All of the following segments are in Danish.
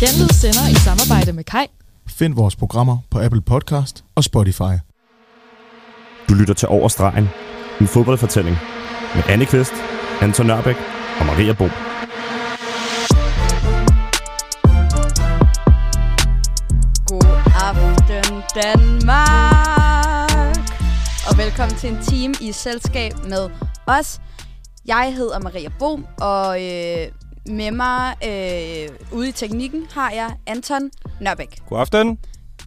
Genlyd sender i samarbejde med Kai. Find vores programmer på Apple Podcast og Spotify. Du lytter til Over Stregen, en fodboldfortælling med Anne Kvist, Anton Nørbæk og Maria Bo. God aften Danmark Og velkommen til en team i selskab med os Jeg hedder Maria Bohm Og øh, med mig øh, ude i teknikken har jeg Anton Nørbæk God aften.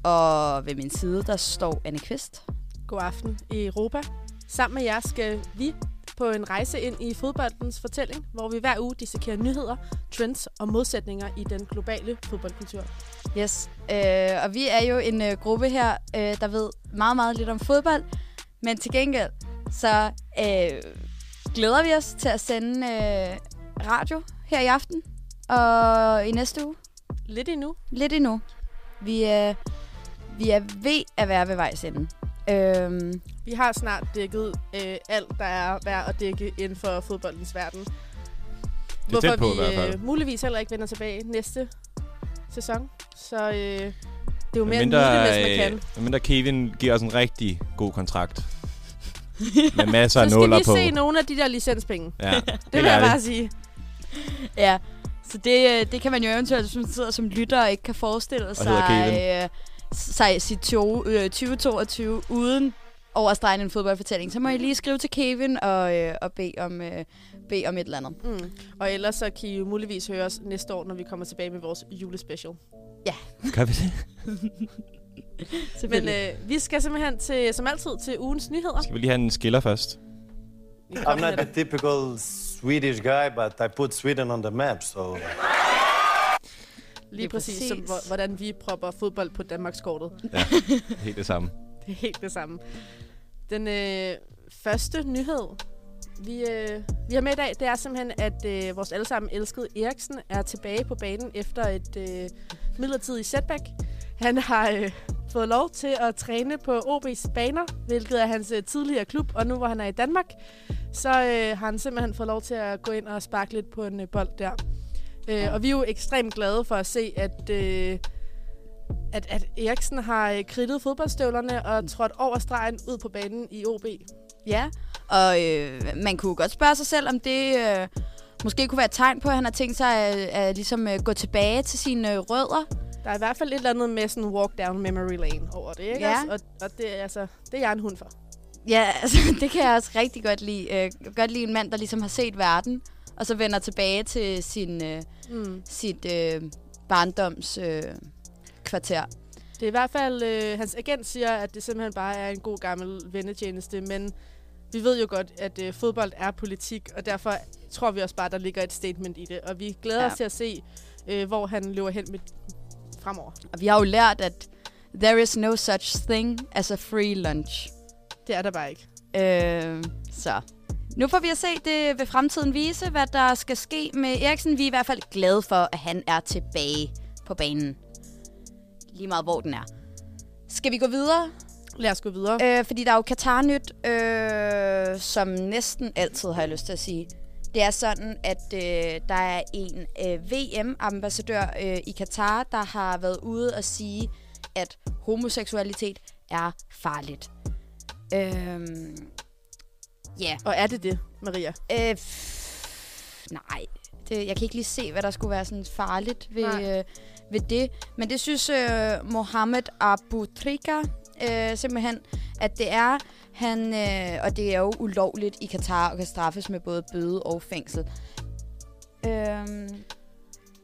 Og ved min side der står Anne Kvist God aften i Europa. Sammen med jer skal vi på en rejse ind i fodboldens fortælling, hvor vi hver uge dissekerer nyheder, trends og modsætninger i den globale fodboldkultur. Yes, øh, og vi er jo en øh, gruppe her, øh, der ved meget, meget lidt om fodbold. Men til gengæld, så øh, glæder vi os til at sende øh, radio her i aften og i næste uge. Lidt endnu. Lidt endnu. Vi, øh, vi er ved at være ved vejs ende. Øhm, Vi har snart dækket øh, alt, der er værd at dække inden for fodboldens verden. Det er tæt på i vi hvert fald. øh, muligvis heller ikke vender tilbage næste sæson. Så øh, det er jo mere Mindre, nydelig, hvis man kan. øh, mindre Kevin giver os en rigtig god kontrakt. med masser af Så skal nuller vi på. se nogle af de der licenspenge. Ja, Det vil jeg bare sige. ja, så det, øh, det kan man jo eventuelt, hvis man sidder som lytter og ikke kan forestille sig, øh, sig sit 20, øh, 2022 uden overstregen en fodboldfortælling. Så må I lige skrive til Kevin og, øh, og bede, om, øh, bede om et eller andet. Mm. Og ellers så kan I jo muligvis høre os næste år, når vi kommer tilbage med vores julespecial. Gør vi det? Men øh, vi skal simpelthen til, som altid til ugens nyheder. Skal vi lige have en skiller først? I'm not the typical Swedish guy, but I put Sweden on the map, so Lige præcis, præcis. som, hvor- hvordan vi propper fodbold på Danmarkskortet. Ja, helt det samme. Det er helt det samme. Den øh, første nyhed, vi, øh, vi har med i dag, det er simpelthen, at øh, vores allesammen elskede Eriksen er tilbage på banen efter et øh, midlertidigt setback. Han har øh, fået lov til at træne på OB's baner, hvilket er hans øh, tidligere klub, og nu hvor han er i Danmark, så øh, har han simpelthen fået lov til at gå ind og sparke lidt på en øh, bold der. Øh, og vi er jo ekstremt glade for at se, at... Øh, at, at Eriksen har øh, kridtet fodboldstøvlerne og trådt over stregen ud på banen i OB. Ja, og øh, man kunne godt spørge sig selv, om det øh, måske kunne være et tegn på, at han har tænkt sig at, at ligesom, øh, gå tilbage til sine øh, rødder. Der er i hvert fald et eller andet med sådan walk down memory lane over det, ikke? Ja. Og, og det, er, altså, det er jeg en hund for. Ja, altså, det kan jeg også rigtig godt lide. Øh, jeg kan godt lide en mand, der ligesom har set verden, og så vender tilbage til sin, øh, Mm. sit øh, barndoms øh, kvarter. Det er i hvert fald, øh, hans agent siger, at det simpelthen bare er en god gammel vennetjeneste, men vi ved jo godt, at øh, fodbold er politik, og derfor tror vi også bare, der ligger et statement i det. Og vi glæder ja. os til at se, øh, hvor han løber hen med fremover. Og vi har jo lært, at there is no such thing as a free lunch. Det er der bare ikke. Øh, så nu får vi at se det ved fremtiden vise, hvad der skal ske med Eriksen. Vi er i hvert fald glade for, at han er tilbage på banen. Lige meget hvor den er. Skal vi gå videre? Lad os gå videre. Øh, fordi der er jo Katar-nyt, øh, som næsten altid har jeg lyst til at sige. Det er sådan, at øh, der er en øh, VM-ambassadør øh, i Katar, der har været ude og sige, at homoseksualitet er farligt. Øh, ja, Og er det det, Maria? Øh, nej, det, jeg kan ikke lige se, hvad der skulle være sådan farligt ved, Nej. øh, ved det. Men det synes øh, Mohammed Abu Trika øh, simpelthen, at det er. Han, øh, og det er jo ulovligt i Katar og kan straffes med både bøde og fængsel. Øhm,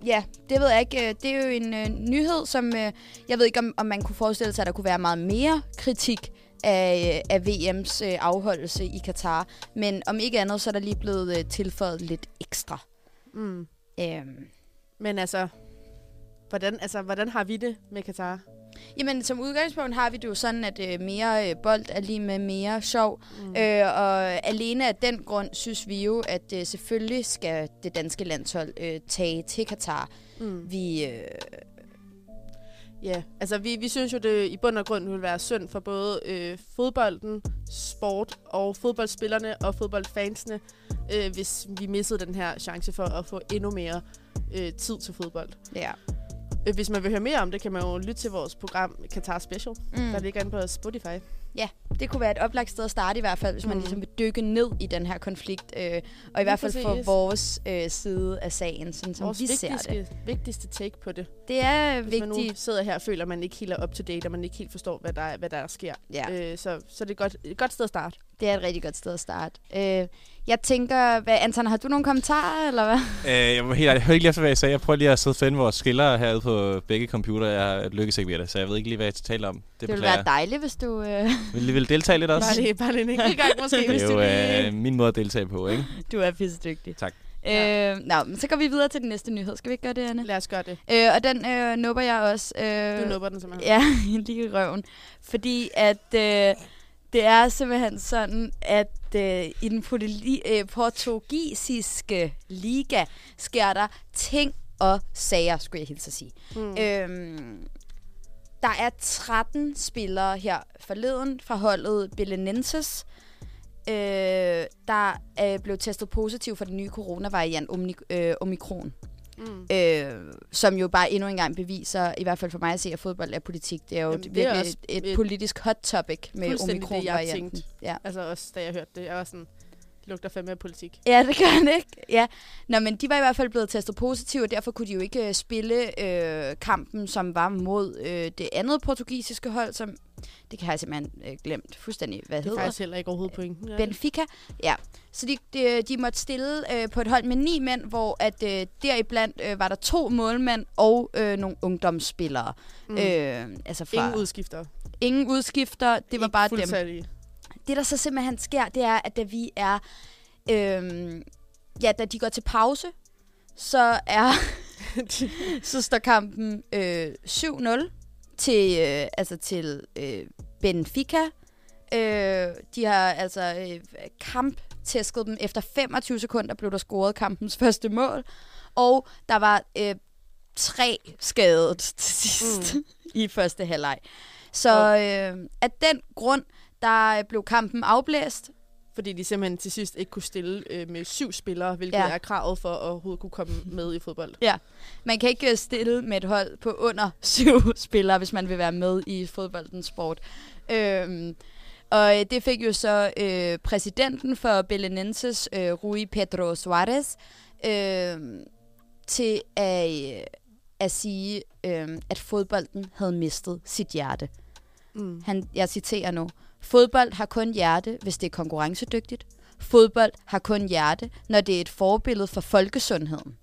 ja, det ved jeg ikke. Øh, Det er jo en øh, nyhed, som øh, jeg ved ikke, om, om man kunne forestille sig, at der kunne være meget mere kritik af, af VM's øh, afholdelse i Katar. Men om ikke andet, så er der lige blevet øh, tilføjet lidt ekstra. Mm. Øhm, Men altså, hvordan, altså, hvordan har vi det med Katar? Jamen, som udgangspunkt har vi det jo sådan, at øh, mere øh, bold er lige med mere sjov. Mm. Øh, og alene af den grund synes vi jo, at øh, selvfølgelig skal det danske landshold øh, tage til Katar. Mm. Vi, øh, Ja, altså vi, vi synes jo, det i bund og grund vil være synd for både øh, fodbolden, sport og fodboldspillerne og fodboldfansene, øh, hvis vi missede den her chance for at få endnu mere øh, tid til fodbold. ja. Øh, Hvis man vil høre mere om det, kan man jo lytte til vores program Qatar Special, mm. Der ligger inde på Spotify. Det kunne være et oplagt sted at starte i hvert fald, hvis man Mm. ligesom vil dykke ned i den her konflikt. Øh, og i hvert fald få vores øh, side af sagen, sådan som Vores vi ser det. vigtigste, take på det. Det er Hvis man nu vigtigt. sidder her og føler, at man ikke helt er up to date, og man ikke helt forstår, hvad der, hvad der sker. Ja. Øh, så, så det er godt, et godt sted at starte. Det er et rigtig godt sted at starte. Øh, jeg tænker, hvad, Anton, har du nogle kommentarer, eller hvad? Øh, jeg må helt ærligt, jeg hørte ikke lige efter, hvad jeg sagde. Jeg prøver lige at sidde og finde vores skiller herude på begge computere. Jeg lykkes ikke ved det, så jeg ved ikke lige, hvad jeg taler om. Det, Det ville være dejligt, hvis du... Øh. Vil lige vil deltage lidt også? Bare lige, bare lige en enkelt gang måske, Det hvis er du jo øh, min måde at deltage på, ikke? du er pisse dygtig. Tak. Øh, nå, men så går vi videre til den næste nyhed. Skal vi ikke gøre det, Anne? Lad os gøre det. Øh, og den øh, nubber jeg også. Øh, Du nupper den simpelthen. Ja, lige i røven. Fordi at øh, det er simpelthen sådan, at øh, i den øh, portugisiske liga sker der ting og sager, skulle jeg hilse at sige. Mm. Øhm, der er 13 spillere her forleden fra holdet Belenenses, øh, der er blevet testet positiv for den nye coronavariant omni- øh, Omikron. Mm. Øh, som jo bare endnu en gang beviser, i hvert fald for mig at se, at fodbold er politik. Det er jo Jamen, det er et, et et- politisk hot topic med Fuldstændig det, jeg tænkte. Ja. Altså også, da jeg hørte det. Jeg var sådan, det lugter fandme af politik. ja, det gør han ikke. Ja. Nå, men de var i hvert fald blevet testet positive, og derfor kunne de jo ikke øh, spille øh, kampen, som var mod øh, det andet portugisiske hold, som det kan jeg simpelthen øh, glemt fuldstændig, hvad Det er hedder. faktisk heller ikke overhovedet pointen. Ja. Benfica, ja. Så de, de, de måtte stille øh, på et hold med ni mænd, hvor at øh, deriblandt øh, var der to målmænd og øh, nogle ungdomsspillere. Mm. Øh, altså fra, Ingen udskifter. ingen udskifter, det var Ikke bare dem. Det, der så simpelthen sker, det er, at da vi er... Øh, ja, da de går til pause, så er så står kampen øh, 7-0 til, øh, altså til øh, Benfica. Øh, de har altså øh, kamptæsket dem. Efter 25 sekunder blev der scoret kampens første mål. Og der var øh, tre skadet til sidst mm. i første halvleg. Så øh, af den grund, der blev kampen afblæst. Fordi de simpelthen til sidst ikke kunne stille øh, med syv spillere, hvilket Ja. ja. er kravet for at overhovedet kunne komme med i fodbold. Man kan ikke øh, stille med et hold på under syv spillere, hvis man vil være med i fodboldens sport. Øhm, og øh, det fik jo så øh, præsidenten for Belenenses, øh, Rui Pedro Suarez, øh, til at, øh, at sige, øh, at fodbolden havde mistet sit hjerte. Mm. Han, jeg citerer nu. Fodbold har kun hjerte, hvis det er konkurrencedygtigt. Fodbold har kun hjerte, når det er et forbillede for folkesundheden.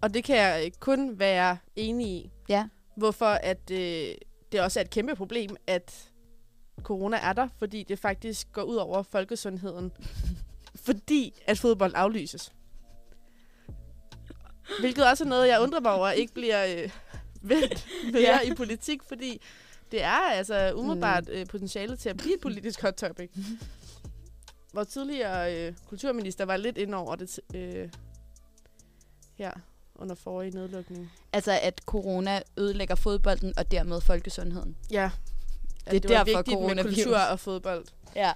Og det kan jeg øh, kun være enig i. Ja. Hvorfor at øh, det også er et kæmpe problem, at corona er der, fordi det faktisk går ud over folkesundheden. fordi at fodbold aflyses. Hvilket også er noget, jeg undrer mig over, ikke bliver øh, vendt mere Ja. ja. i politik, fordi det er altså umiddelbart øh, potentiale til at blive et politisk hot topic. Vores tidligere øh, kulturminister var lidt ind over det øh, her under forrige nedlukning. Altså, at corona ødelægger fodbolden og dermed folkesundheden. Ja. At Det er var derfor vigtigt med kultur og fodbold. Ja.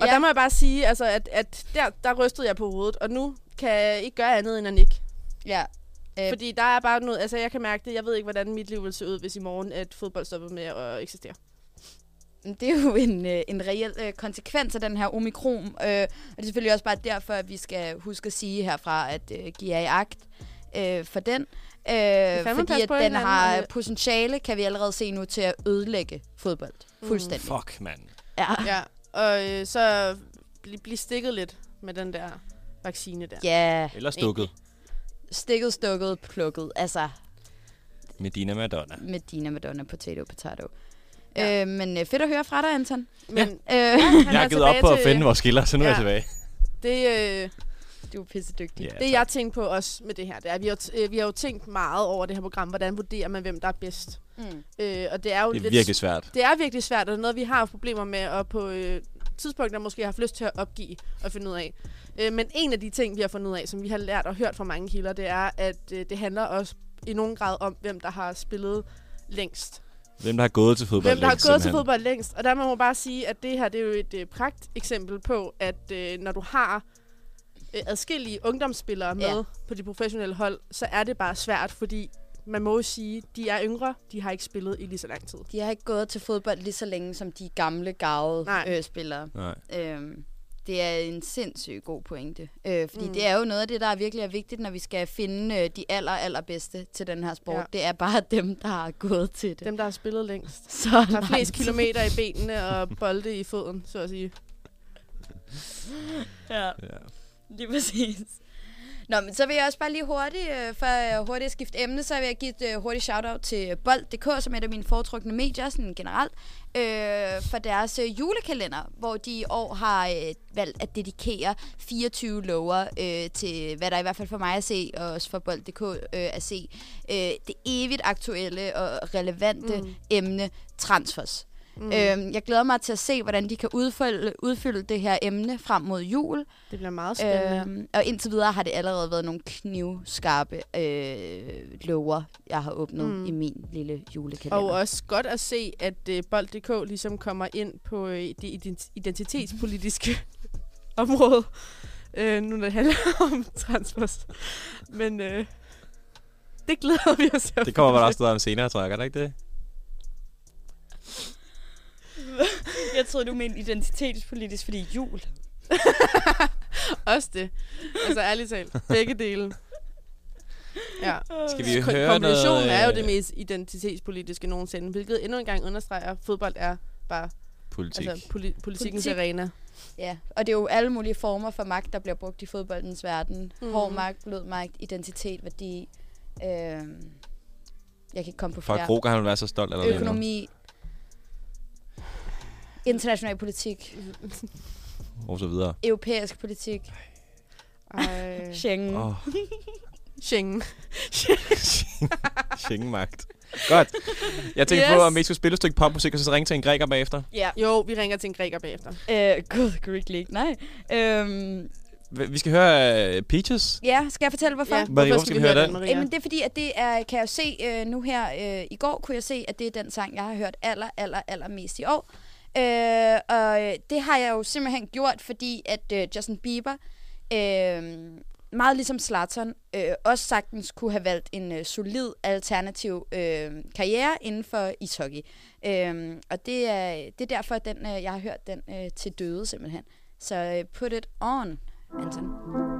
Og Ja. der må jeg bare sige, altså, at, at der, der rystede jeg på hovedet, og nu kan jeg ikke gøre andet end at nikke. Ja. Øh, Fordi der er bare noget, altså jeg kan mærke det, jeg ved ikke, hvordan mit liv vil se ud, hvis i morgen, at fodbold stopper med at eksistere. Det er jo en, øh, en reel øh, konsekvens af den her omikron. Øh, og det er selvfølgelig også bare derfor, at vi skal huske at sige herfra, at øh, give jer i agt øh, for den. Øh, fordi at den hinanden, har potentiale, kan vi allerede se nu, til at ødelægge fodbold. Mm. Fuldstændig. Fuck, mand. Ja. Ja, og øh, så blive bli stikket lidt med den der vaccine der. ja. Eller stukket. Stikket, stukket, plukket. Altså, Med Dina Madonna. med Dina Madonna, potato, potato. Ja. Ja. Øh, men øh, fedt at høre fra dig, Anton. Men Øh, han Jeg har givet op på at til- finde vores skiller, så nu er jeg Ja. tilbage. det, øh, du er pisse dygtig. Ja, det tak. jeg tænkte på også med det her, det er, at vi har, øh, vi har jo tænkt meget over det her program, hvordan vurderer man, hvem der er bedst. Mm. Øh, og det er jo Det er lidt virkelig svært. det er virkelig svært, og det er noget, vi har problemer med, og på øh, tidspunkter måske har haft lyst til at opgive og finde ud af. Øh, men en af de ting, vi har fundet ud af, som vi har lært og hørt fra mange kilder, det er, at øh, det handler også i nogen grad om, hvem der har spillet længst. Hvem der har gået til fodbold Hvem der har længst, gået til simpelthen. fodbold længst. Og der må man bare sige, at det her det er jo et øh, pragt eksempel på, at øh, når du har øh, adskillige ungdomsspillere med Ja. på de professionelle hold, så er det bare svært, fordi man må jo sige, de er yngre, de har ikke spillet i lige så lang tid. De har ikke gået til fodbold lige så længe, som de gamle, gavede Nej. øh, spillere. Nej. Øhm, det er en sindssygt god pointe. Øh, fordi Mm. det er jo noget af det, der er virkelig er vigtigt, når vi skal finde øh, de aller, allerbedste til den her sport. Ja. Det er bare dem, der har gået til det. Dem, der har spillet længst. Så Der er flest kilometer i benene og bolde i foden, så at sige. Ja, Ja. lige præcis. Nå, men så vil jeg også bare lige hurtigt, øh, for hurtigt at skifte emne, så vil jeg give et øh, hurtigt shout-out til Bold.dk, som er et af mine foretrukne medier, sådan generelt, øh, for deres øh, julekalender, hvor de i år har øh, valgt at dedikere 24 lover øh, til, hvad der i hvert fald for mig at se, og også for Bold.dk øh, at se, øh, det evigt aktuelle og relevante Mm. emne, transfers. Mm. Øhm, jeg glæder mig til at se, hvordan de kan udfylde, udfylde det her emne frem mod jul. Det bliver meget spændende. Øhm, og indtil videre har det allerede været nogle knivskarpe øh, lover, jeg har åbnet Mm. i min lille julekalender. Og også godt at se, at uh, Bold.dk ligesom kommer ind på uh, det ident- identitetspolitiske område, uh, nu når det handler om transfers. Men uh, det glæder vi os Det kommer vel også noget om senere, tror jeg. Er det ikke det? Jeg troede, du mente identitetspolitisk, fordi jul. Også det. Altså ærligt talt. Begge dele. Ja. Skal vi høre Kombinationen noget, er jo øh, det mest identitetspolitiske nogensinde, hvilket endnu en gang understreger, at fodbold er bare Politik. altså, poli- politikens Politik. arena. Ja, og det er jo alle mulige former for magt, der bliver brugt i fodboldens verden. Mm. Hård magt, blød magt, identitet, værdi. Øh, jeg kan ikke komme på For flere. Kroger, han vil være så stolt nu. Økonomi. International politik. Og så videre. Europæisk politik. Ej. Schengen. Oh, Schengen. Schengen-magt. Godt. Jeg tænkte yes. På, om vi ikke skulle spille et stykke popmusik, og så ringe til en græker bagefter. Ja. Jo, vi ringer til en græker bagefter. Øh, Gud, Greek League, nej. Øhm, Vi skal høre uh, Peaches. ja, skal jeg fortælle, hvorfor? Ja, Marie, hvorfor skal vi høre den? Maria? Jamen, det er fordi, at det er, kan jeg jo se øh, nu her, øh, i går kunne jeg se, at det er den sang, jeg har hørt aller, aller, aller mest i år. Øh, og øh, det har jeg jo simpelthen gjort, fordi at øh, Justin Bieber, øh, meget ligesom Slatern, øh, også sagtens kunne have valgt en øh, solid alternativ øh, karriere inden for ishockey. Øh, og det er, det er derfor, at den, øh, jeg har hørt den øh, til døde simpelthen. Så øh, put it on, Anton.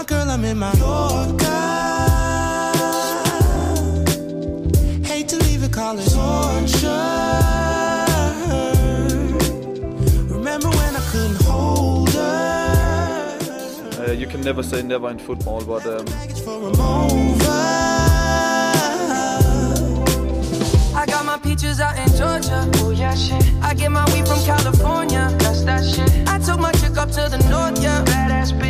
I left my girl, I'm in my Yorker. Hate to leave it, call it torture. Remember when I couldn't hold her? Uh, you can never say never in football, but um, Baggage for a mover. I got my peaches out in Georgia. Oh yeah, shit. I get my weed from California. That's that shit. I took my chick up to the north, yeah. Badass bitch.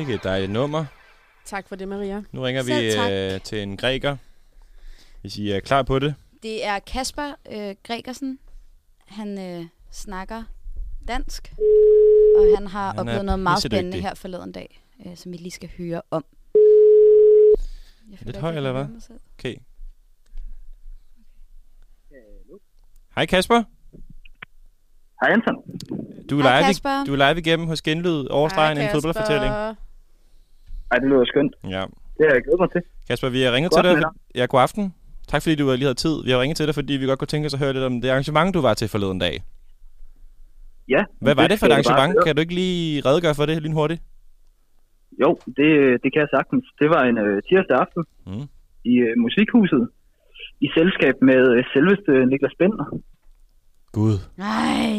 Sikke et dejligt nummer. Tak for det, Maria. Nu ringer Selv vi tak. øh, til en græker. Hvis I er klar på det. Det er Kasper øh, Gregersen. Han øh, snakker dansk, og han har Han er oplevet noget meget spændende her forleden dag, øh, som vi lige skal høre om. Jeg føler Lidt høj, eller hvad? Okay. Hej Kasper. Hej Anton. Du er, Hej, live, Kasper. du er live igennem hos Genlyd overstregen en fodboldfortælling. Ej, det lyder skønt. Ja. Det har jeg glædet mig til. Kasper, vi har ringet God til dig. Ja, god aften. Tak fordi du lige havde tid. Vi har ringet til dig, fordi vi godt kunne tænke os at høre lidt om det arrangement, du var til forleden dag. Ja. Hvad var det for et arrangement? Kan du ikke lige redegøre for det lynhurtigt? Jo, det, det kan jeg sagtens. Det var en øh, tirsdag aften Mm. i øh, Musikhuset i selskab med øh, selveste Niklas Bender. Gud. Nej.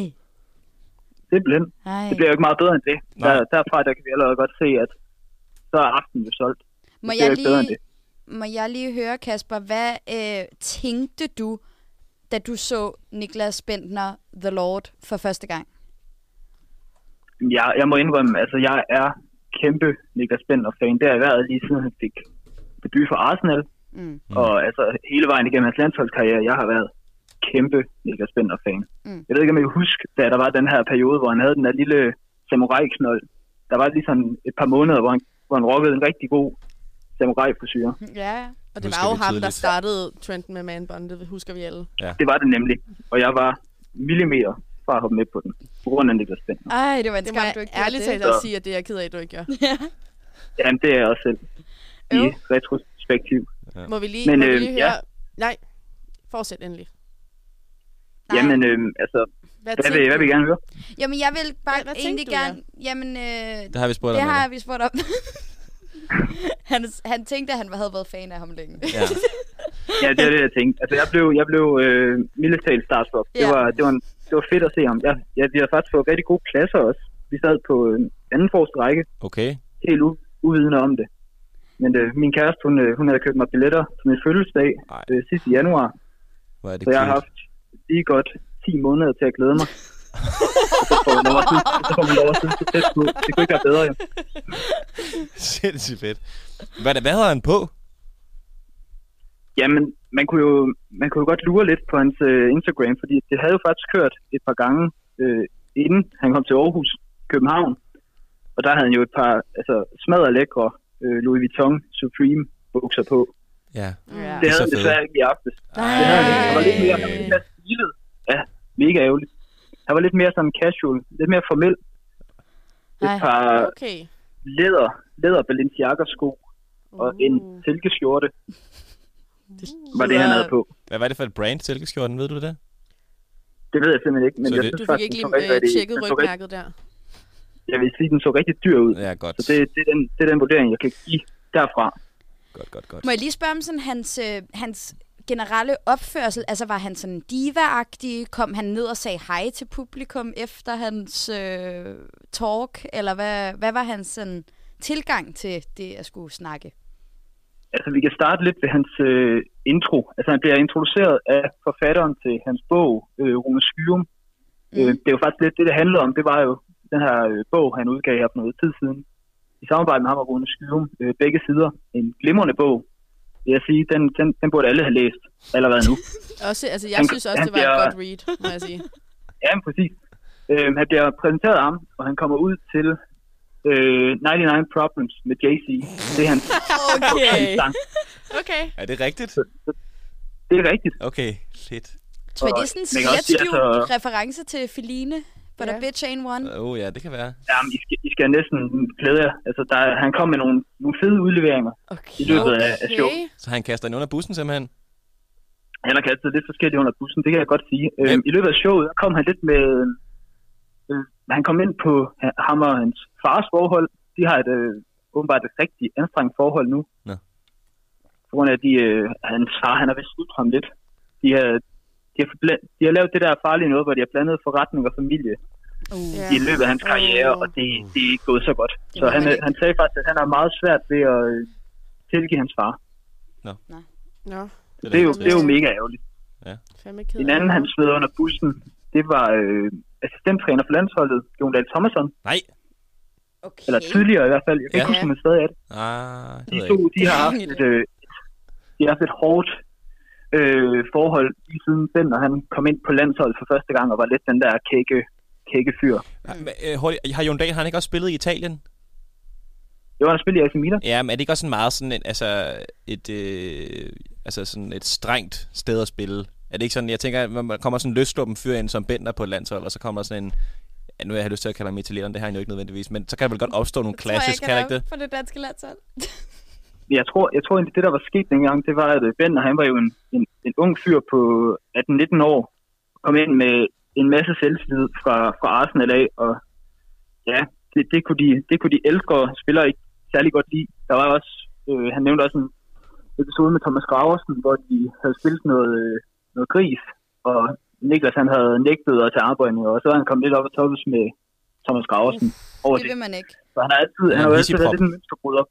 Simpelthen. Nej. Det bliver jo ikke meget bedre end det. Nej. Der, derfra der kan vi allerede godt se, at så er aftenen jo solgt. Må jeg, lige, må jeg lige høre, Kasper, hvad øh, tænkte du, da du så Niklas Bentner, The Lord, for første gang? Jeg, jeg må indrømme, altså jeg er kæmpe Niklas Bender-fan. Det har jeg været lige siden han fik debut for Arsenal. Mm. Og altså hele vejen igennem hans landsholdskarriere, jeg har været kæmpe Niklas Bender-fan. Mm. Jeg ved ikke, om I kan huske, da der var den her periode, hvor han havde den der lille samurai-knold. Der var lige sådan et par måneder, hvor han, hvor han rockede en rigtig god samurai-frisyr. Ja, Og det Husker var jo ham, der startede trenden med manbånd, det husker vi alle. Ja. Det var det nemlig. Og jeg var millimeter fra at hoppe med på den. På grund af Niklas Bender. Ej, det var en skam, du ikke ærligt talt også sige, at det er jeg ked af, at du ikke gør. Jamen, det er jeg også selv. I Jo. retrospektiv. Må vi lige, Men, må vi øh, lige ja. høre... Nej, fortsæt endelig. Nej. Jamen, øhm, altså, Hvad, hvad vil, hvad vil I gerne høre? Jamen, jeg vil bare Hvad- hvad egentlig tænkte du, gerne... Jamen, øh, Det har vi spurgt det om. har Anna. vi spurgt om. han, han tænkte, at han havde været fan af ham længe. Ja. Ja, det er det, jeg tænkte. Altså, jeg blev, jeg blev øh, mildest talt starstruck. Det, Ja. var, det, var en, det var fedt at se ham. Jeg, jeg, vi har faktisk fået rigtig gode pladser også. Vi sad på en anden forreste række, Okay. helt u- uvidende om det. Men øh, min kæreste, hun, øh, hun havde købt mig billetter til min fødselsdag øh, sidste januar. Hvor er det Så jeg har haft lige godt 10 måneder til at glæde mig. Og så får man lov at synes, så får man lov at det er tæt på. Det kunne ikke være bedre, jo. Sindssygt fedt. Hvad, hvad havde han på? Jamen, man kunne jo, man kunne jo godt lure lidt på hans øh, Instagram, fordi det havde jo faktisk kørt et par gange, øh, inden han kom til Aarhus, København. Og der havde han jo et par altså, smadret lækre øh, Louis Vuitton Supreme bukser på. Ja. Ja. Det er havde så han desværre ikke i aftes. Det havde han ikke. Han var lidt mere, han var lidt mere stilet. Mega ærgerligt. Han var lidt mere sådan casual, lidt mere formel. Et Ej. par Okay. læder, læder Balenciaga sko og en Uh. silkeskjorte var det, han havde på. Hvad var det for et brand, silkeskjorten? Ved du det? Det ved jeg simpelthen ikke, men Så jeg det- synes Du fik faktisk, ikke lige rigtig, øh, tjekket rygmærket der. jeg vil sige, den så rigtig dyr ud. Ja, godt. Så det, det, er den, det er den vurdering, jeg kan give derfra. Godt, godt, godt. Må jeg lige spørge om sådan hans, øh, hans generelle opførsel? Altså, var han sådan diva-agtig? Kom han ned og sagde hej til publikum efter hans øh, talk? Eller hvad, hvad var hans sådan, tilgang til det at skulle snakke? Altså, vi kan starte lidt ved hans øh, intro. Altså, han bliver introduceret af forfatteren til hans bog, øh, Rune Skyrum. Mm. Øh, det er jo faktisk lidt det, det handler om. Det var jo den her øh, bog, han udgav her for noget tid siden. I samarbejde med ham og Rune Skyrum. Øh, begge sider. En glimrende bog. Vil jeg sige, den, den, den burde alle have læst allerede nu. Også, altså, jeg Han- synes også, han det var et bliver- godt read, må jeg sige. Ja, men præcis. Øh, han bliver præsenteret af ham, og han kommer ud til øh, 99 Problems med Jay-Z. Det er hans, Okay. sang. Okay. Er det rigtigt? Det er rigtigt. Okay, fedt. Tror I, det er sådan en altså- reference til Feline? But a bitch ain't one. Åh oh, ja, det kan være. Jamen, I skal, I skal næsten glæde jer. Altså, der, er- han kom med nogle, nogle fede udleveringer okay. i løbet af, af showet. Så han kaster den under bussen simpelthen? Han har kastet lidt forskelligt under bussen, det kan jeg godt sige. Øhm, I løbet af showet kom han lidt med... Øh, han kom ind på ha- ham og hans fars forhold. De har et øh, åbenbart et rigtig anstrengt forhold nu. Nå. På grund af, at de, øh, hans far, han har vist ham lidt. De har, de, har, de har lavet det der farlige noget, hvor de har blandet forretning og familie Uh. i løbet af hans karriere, og det, det er ikke gået så godt. Så han, han sagde faktisk, at han har meget svært ved at øh, tilgive hans far. Nå. Det er, jo, det er jo mega ærgerligt. Ked En anden, han smed under bussen, det var øh, assistenttræner for landsholdet, Jon Dahl Thomasson. Nej. Okay. Eller tidligere i hvert fald. Jeg kan Ja. ikke huske, om han stadig er det. Ah, det De to, de har haft et, øh, de har haft et hårdt øh, forhold lige siden Ben, når han kom ind på landsholdet for første gang, og var lidt den der kække, kække fyr. Øh, har Jon Dahl, har han ikke også spillet i Italien? Det var han spillet i AC Milan. Ja, men er det ikke også sådan meget sådan en, altså et, øh, altså sådan et strengt sted at spille? Er det ikke sådan, jeg tænker, at man kommer sådan en løsluppen fyr ind som Bender på et landshold, og så kommer der sådan en, ja, nu har jeg lyst til at kalde ham italiener, det har han jo ikke nødvendigvis, men så kan der vel godt opstå nogle clashes, kan der ikke det? For det danske landshold. Jeg tror, jeg tror egentlig, det der var sket dengang, det var, at øh, Ben, han var jo en, en, en ung fyr på 18-19 år, kom ind med en masse selvtillid fra, fra Arsenal af, og ja, det, det, kunne de, det kunne de ældre spillere ikke særlig godt lide. Der var også, øh, han nævnte også en episode med Thomas Graversen, hvor de havde spillet noget, øh, noget gris, og Niklas han havde nægtet at tage arbejde, og så var han kommet lidt op og toppes med Thomas Graversen over Det det. vil man ikke. Så han har altid, han har altid været lidt en mønsterbryder.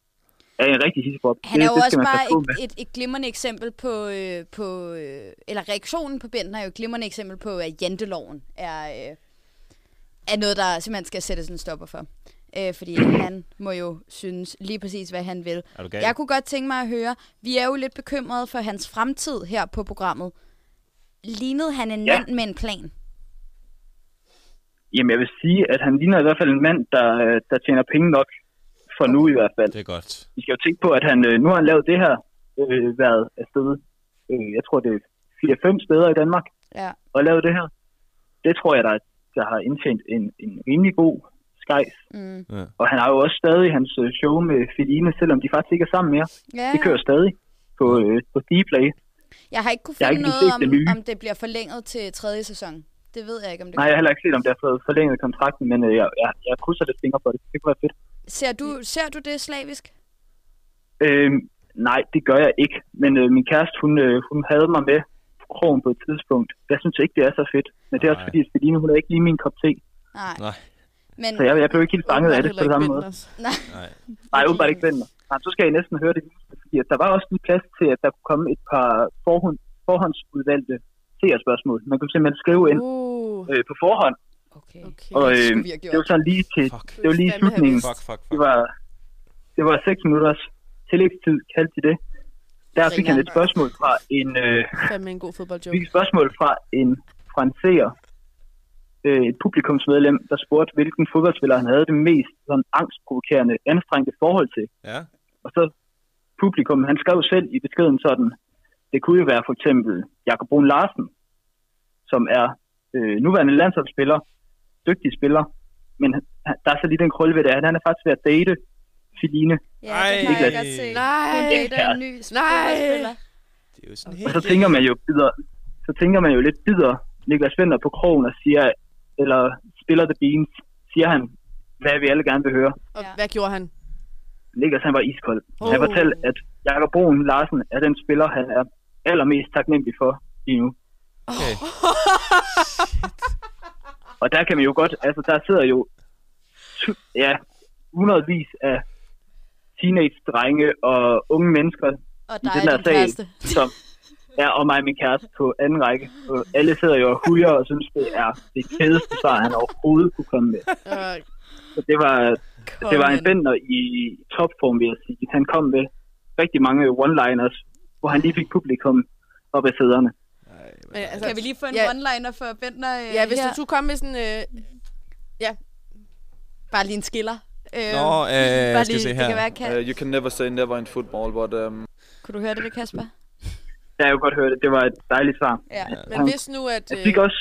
Ja, en rigtig hissepop. Han er jo det, det også bare et, et, et glimrende eksempel på, øh, på øh, eller reaktionen på Benten er jo et glimrende eksempel på, at janteloven er, øh, er noget, der simpelthen skal sættes en stopper for. Øh, fordi han må jo synes lige præcis, hvad han vil. Er gal? Jeg kunne godt tænke mig at høre, vi er jo lidt bekymrede for hans fremtid her på programmet. Lignede han en Ja. mand med en plan? Jamen, jeg vil sige, at han ligner i hvert fald en mand, der, der tjener penge nok for nu i hvert fald. Det er godt. Vi skal jo tænke på, at han, øh, nu har han lavet det her, øh, været afsted, øh, jeg tror det er 4-5 steder i Danmark, Ja. og lavet det her. Det tror jeg, der, der har indtjent en, en rimelig god skejs. Mm. Ja. Og han har jo også stadig hans øh, show med Feline, selvom de faktisk ikke er sammen mere. Ja, Det kører stadig på, øh, på Dplay. Jeg har ikke kunne finde ikke noget om, det nye. om det bliver forlænget til tredje sæson. Det ved jeg ikke, om det Nej, jeg har heller ikke set, om det har fået forlænget kontrakten, men øh, jeg, jeg, jeg krydser lidt fingre på det. Det kunne være fedt. Ser du, ser du det slavisk? Øh, nej, det gør jeg ikke. Men øh, min kæreste, hun, øh, hun havde mig med på krogen på et tidspunkt. Jeg synes ikke, det er så fedt. Men det er også fordi, at Celine, hun er ikke lige min kop te. Nej. Nej. Men, Så jeg, jeg blev ikke helt fanget af det på samme måde. Nej. Nej. Åbenbart ikke venner. Nej, så skal jeg næsten høre det. Fordi at der var også lige plads til, at der kunne komme et par forhånd, forhåndsudvalgte seerspørgsmål. Man kunne simpelthen skrive ind Uh, øh, på forhånd. Okay. okay. Og det øh, have det var sådan lige til, Fuck. det var lige slutningen. Fuck, fuck, Det fuck. var, det var 6 minutters tillægstid, kaldte de det. Der fik han et spørgsmål fra en, øh, Fandme en god fik fodboldjoke. et spørgsmål fra en, fra en seer, øh, et publikumsmedlem, der spurgte, hvilken fodboldspiller han havde det mest sådan, angstprovokerende, anstrengte forhold til. Ja. Og så publikum, han skrev selv i beskeden sådan, det kunne jo være for eksempel Jakob Brun Larsen, som er øh, nuværende landsholdsspiller, dygtig spiller, men der er så lige den krølle ved det, at han er faktisk ved at date Filine. Ja, det jeg Niklas. godt set. Nej. Hun dater en ny fodboldspiller. Det er jo sådan Og helt... så tænker man jo bider, så tænker man jo lidt bider Niklas Venter på krogen og siger, eller spiller The Beans, siger han, hvad vi alle gerne vil høre. Og Ja. hvad gjorde han? Niklas han var iskold. Oh. Han fortalte, at Jakob Brun Larsen er den spiller, han er allermest taknemmelig for lige nu. Okay. Og der kan man jo godt, altså der sidder jo ja, hundredvis af teenage-drenge og unge mennesker Og i den er her sal, kæreste. som er og mig og min kæreste på anden række. Og alle sidder jo og hujer og synes, det er det fedeste svar, han overhovedet kunne komme med. Uh, Så det var, det var en bender i topform, vil jeg sige. Han kom med rigtig mange one-liners, hvor han lige fik publikum op af sæderne. Men, altså, Kan vi lige få en ja, one-liner for Bentner øh, Ja, hvis her? du skulle komme med sådan... Øh, ja. Bare lige en skiller. Øh, Nå, bare øh, skal vi lige, se Det her. kan være, kan, Uh, you can never say never in football, but um, Kunne du høre det, Kasper? Ja, jeg kunne godt høre det. Det var et dejligt svar. Ja. Men hvis nu, at... Jeg fik også...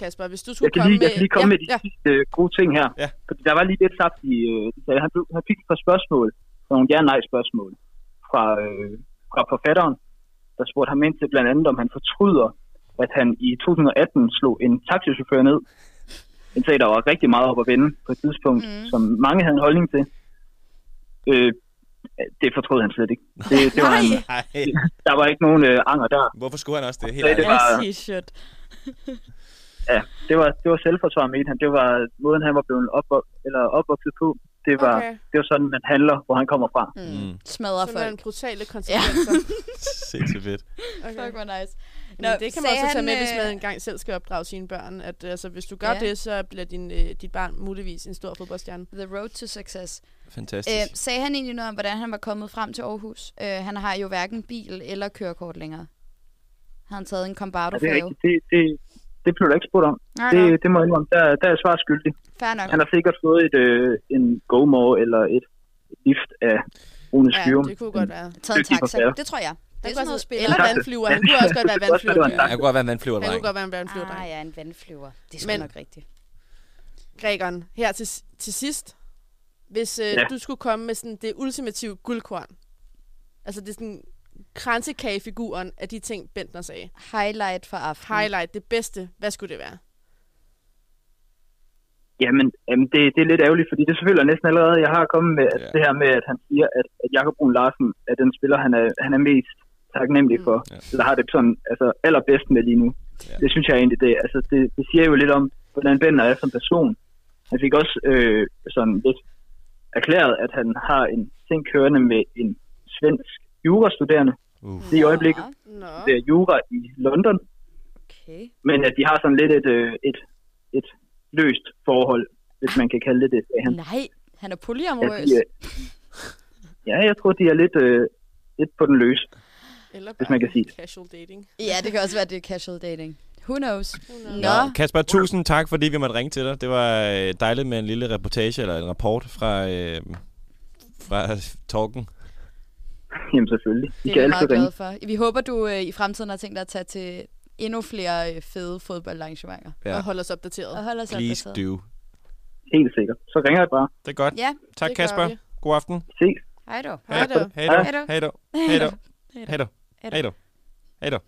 Kasper, hvis du Jeg skulle kan, komme lige, jeg kan lige komme med... med de sidste øh, gode ting her. Ja. Fordi der var lige lidt saft i... Øh, han, han fik et par spørgsmål. Nogle ja-nej-spørgsmål fra, øh, fra forfatteren, der spurgte ham ind til blandt andet, om han fortryder, at han i 2018 slog en taxichauffør ned. En sag, der var rigtig meget op at vende på et tidspunkt, mm. som mange havde en holdning til. Øh, det fortrød han slet ikke. Det, det var han, Nej. der var ikke nogen øh, anger der. Hvorfor skulle han også det? Helt det var, shit. ja, det var, det var selvforsvar med han. Det var måden, han var blevet opvok- eller opvokset på. Det var, Okay. det var sådan, man handler, hvor han kommer fra. Mm. Smadrer Sådan folk. en brutale konsekvenser. Sindssygt fedt. Okay. Fuck, hvor nice. Nå, det kan man også tage med, han, hvis man øh, engang selv skal opdrage sine børn. At altså, hvis du gør Ja. ja. det, så bliver din, øh, dit barn muligvis en stor fodboldstjerne. The road to success. Fantastisk. Øh, sagde han egentlig noget om, hvordan han var kommet frem til Aarhus? Øh, han har jo hverken bil eller kørekort længere. Har han taget en Ja, det er rigtigt. Det, det, det blev der ikke spurgt om. Nej, det, nej. det må jeg indrømme. Der, der er svar skyldig. Han har sikkert fået et, øh, en GoMore eller et lift af Rune Ja, Skyrum. det kunne godt være. Taget en taxa. Det tror jeg. Det er Han sådan kunne noget spil. eller vandflyver. Han kunne også godt være Det kunne også vandflyver. han kunne godt være en vandflyver, Han kunne godt være en vandflyver. Ah, ja, en vandflyver. Det er sgu nok rigtigt. Grækeren, her til, til sidst. Hvis øh, Ja. du skulle komme med sådan det ultimative guldkorn. Altså det er sådan kransekagefiguren af de ting, Bentner sagde. Highlight for aftenen. Highlight, det bedste. Hvad skulle det være? Jamen, jamen det, det er lidt ærgerligt, fordi det selvfølgelig næsten allerede, jeg har kommet med at Ja. det her med, at han siger, at, at Jakob Brun Larsen er den spiller, han er, han er mest taknemmelig for. Ja. Eller har det sådan altså, allerbedst med lige nu. Ja. Det synes jeg egentlig, det, altså, det, det siger jo lidt om, hvordan Bender er som person. Han fik også øh, sådan lidt erklæret, at han har en ting kørende med en svensk jurastuderende Uh. i øjeblikket. Nå. Det er jura i London. Okay. Men at de har sådan lidt et, øh, et, et løst forhold, hvis man kan kalde det det. Han. Nej, han er Ja, polyamorøs. de, er- ja, jeg tror, de er lidt, øh, lidt på den løse. Eller Hvis man kan sige det. casual dating. Ja, det kan også være, det er casual dating. Who knows? knows? Nå, Nå, Kasper, tusind tak, fordi vi måtte ringe til dig. Det var øh, dejligt med en lille reportage, eller en rapport fra, øh, fra Talken. Jamen selvfølgelig. De det er kan vi meget ringe. glade for. Vi håber, du øh, i fremtiden har tænkt dig at tage til endnu flere øh, fede fodboldarrangementer. Ja. Og hold os opdateret. Og holde os Please opdateret. do. Helt sikkert. Så ringer jeg bare. Det er godt. Ja, Tak, Kasper. vi. God aften. Ses. hej du. Hej då. Hej då. Hej då. Hej då. Hej då. Hej då. Hej då. Hej då.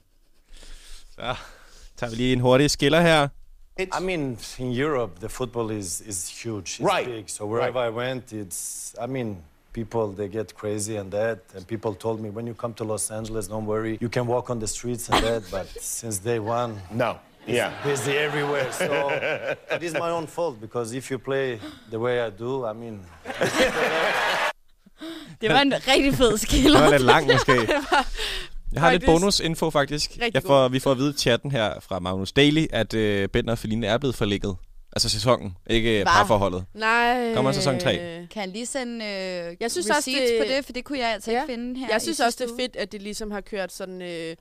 Så tager vi lige en hurtig skiller her. I mean, in Europe, the football is, is huge. It's Right. big. So wherever I went, it's, I mean, people, they get crazy and that. And people told me, when you come to Los Angeles, don't worry. You can walk on the streets and that. But since day one, No. Yeah. busy everywhere. So it is my own fault because if you play the way I do, I mean, Det var en rigtig fed Det skiller. var lidt lang måske. Jeg har lidt Faktisk bonusinfo faktisk. rigtig Jeg får, vi får at vide i chatten her fra Magnus Daly, at øh, Bender og Feline er blevet forlægget. Altså sæsonen, ikke Hva? parforholdet. Nej. Kommer sæson tre. Kan han lige sende øh, Jeg synes også, det- på det? For det kunne jeg altså Ja. ikke finde her Jeg synes også, det er fedt, at de ligesom har kørt sådan, øh,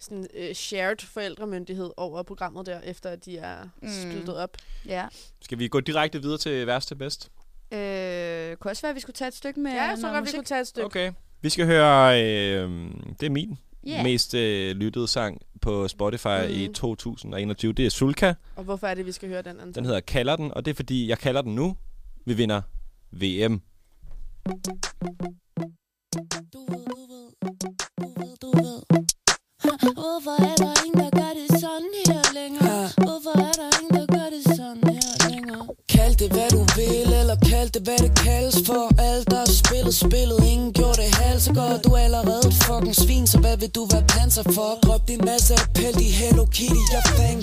sådan øh, shared forældremyndighed over programmet der, efter at de er Mm. splittet op. Ja. Skal vi gå direkte videre til værste bedst? Øh, kunne også være, at vi skulle tage et stykke med Ja, jeg så noget godt, vi kunne tage et stykke. Okay. Vi skal høre, øh, det er min Ja. mest øh, lyttede sang på Spotify mm. i 2021. Det er Sulka. Og hvorfor er det, vi skal høre den? Anton? Den hedder Kalder den, og det er fordi, jeg kalder den nu. Vi vinder VM. Hvorfor er der ingen, der gør det sådan her længere? Hvorfor er der Kald det hvad du vil, eller kald det hvad det kaldes for. Alt der er spillet, spillet, ingen gjorde det halv så godt Du er allerede et fucking svin, så hvad vil du være panser for? Drop din masse appel, de Hello Kitty, jeg er Van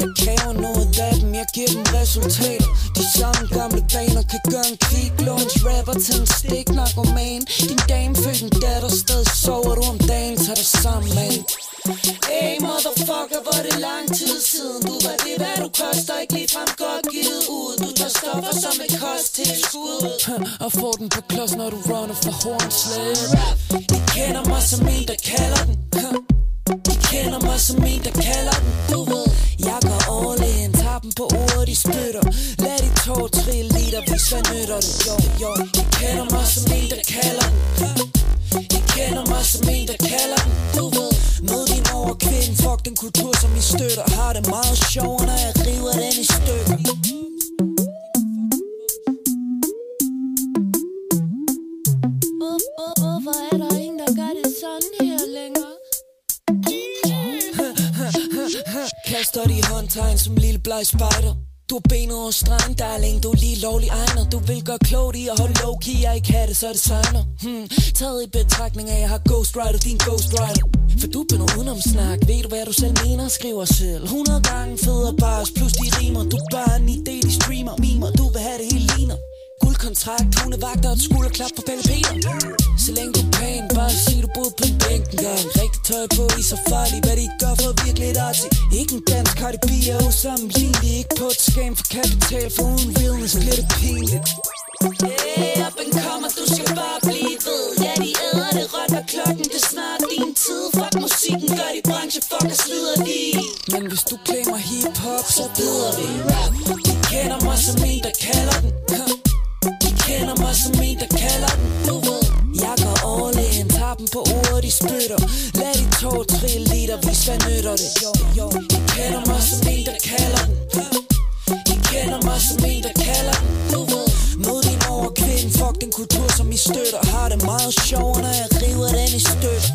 Jeg kræver noget af dem, jeg giver dem resultater. De samme gamle baner kan gøre en kvick Låns rapper til en stik narkoman. Din dame født en datter, stadig sover du om dagen, tag dig sammen, man Hey motherfucker, hvor er det lang tid siden? Du var det, hvad du koster, ikke ligefrem godt givet ud stoffer som et kosttilskud. Og får den på klods, når du runner for hornslag De kender mig som en, der kalder den. De kender mig som en, der kalder den, du ved Jeg går all in, tager dem på ordet, de spytter. Lad de tår trille i dig, hvis hvad nytter det. Jo, jo, de kender mig som en, der kalder den. De kender mig som en, der kalder den, du ved Mød din overkvinde fuck den kultur, som I støtter. Har det meget sjovt, når jeg river den Kaster de håndtegn som lille bleg spider Du har benet over stregen, darling, du er lige lovlig egner. Du vil gøre klogt i at holde low-key, jeg ikke have det, så det signer. Hmm. Taget i betragtning af, at jeg har Ghost Rider, din Ghost Rider For du er noget udenom snak, ved du hvad du selv mener, skriver selv. 100 gange federe bars, plus de rimer. Du er bare en idé, de streamer, mimer, du vil have det hele ligner. Guldkontrakt, hundevagter og skulderklap på Pelle Peter. Så længe du er pæn, bare sig du boede på en bænk en gang Rigtig tøj på, I så farligt, hvad de gør for virkelig et arti Ikke en dansk Cardi B er usammenlignelig. Ikke på et scam for kapital, for uden realness bliver det pinligt. Hey, op and kommer, du skal bare blive ved. Ja, de æder det råt, hvad klokken det er snart din tid. Fuck musikken, gør de branche, fuck og slider de. Men hvis du klemmer hip-hop, så bider vi rap. De kender mig som en, der kalder den kender mig som en, der kalder den Du ved, jeg går all in Tager dem på ordet, de spytter Lad de tår trille liter, hvis hvad nytter det Jo, jo, de kender mig som en, der kalder den. De kender mig som en, der kalder den Du ved, mød din over kvinde Fuck den kultur, som I støtter Har det meget sjovere, når jeg river den i stykker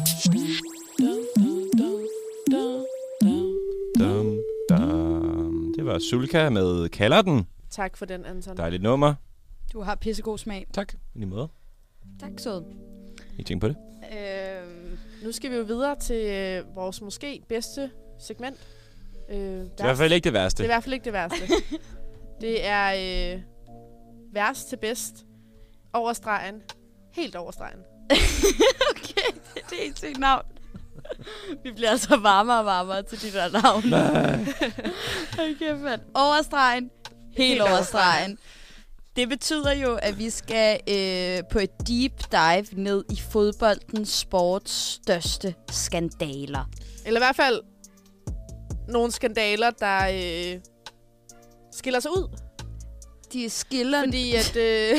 Dum, dum. Det var Sulka med Kalder den. Tak for den, Anton. Dejligt nummer. Du har pissegod smag. Tak. I lige måde. Tak, sød. I tænker på det? Øhm, nu skal vi jo videre til øh, vores måske bedste segment. Øh, det er i hvert fald ikke det værste. Det er i hvert fald ikke det værste. det er øh, værst til bedst. Over stregen. Helt over stregen. okay, det er et sygt navn. Vi bliver altså varmere og varmere til de der navne. Nej. okay, mand. Overstregen. Helt, Helt over over stregen. Det betyder jo, at vi skal øh, på et deep dive ned i fodboldens sports største skandaler. Eller i hvert fald nogle skandaler, der øh, skiller sig ud. De skiller... Fordi at... Øh,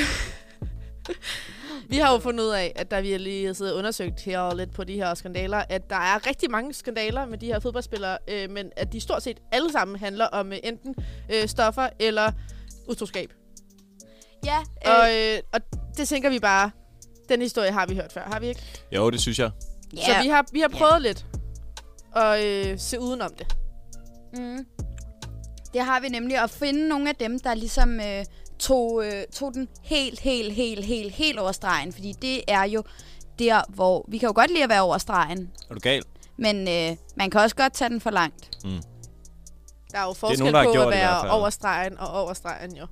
vi har jo fundet ud af, at da vi lige har siddet og undersøgt her lidt på de her skandaler, at der er rigtig mange skandaler med de her fodboldspillere, øh, men at de stort set alle sammen handler om øh, enten øh, stoffer eller utroskab. Ja, øh. Og, øh, og det tænker vi bare, den historie har vi hørt før, har vi ikke? Jo, det synes jeg. Yeah. Så vi har, vi har prøvet yeah. lidt at øh, se udenom det. Mm. Det har vi nemlig at finde nogle af dem, der ligesom øh, tog, øh, tog den helt, helt, helt, helt, helt over stregen. Fordi det er jo der, hvor... Vi kan jo godt lide at være over stregen, Er du gal? men øh, man kan også godt tage den for langt. Mm. Der er jo forskel nogen, der har på at være over stregen og over stregen jo.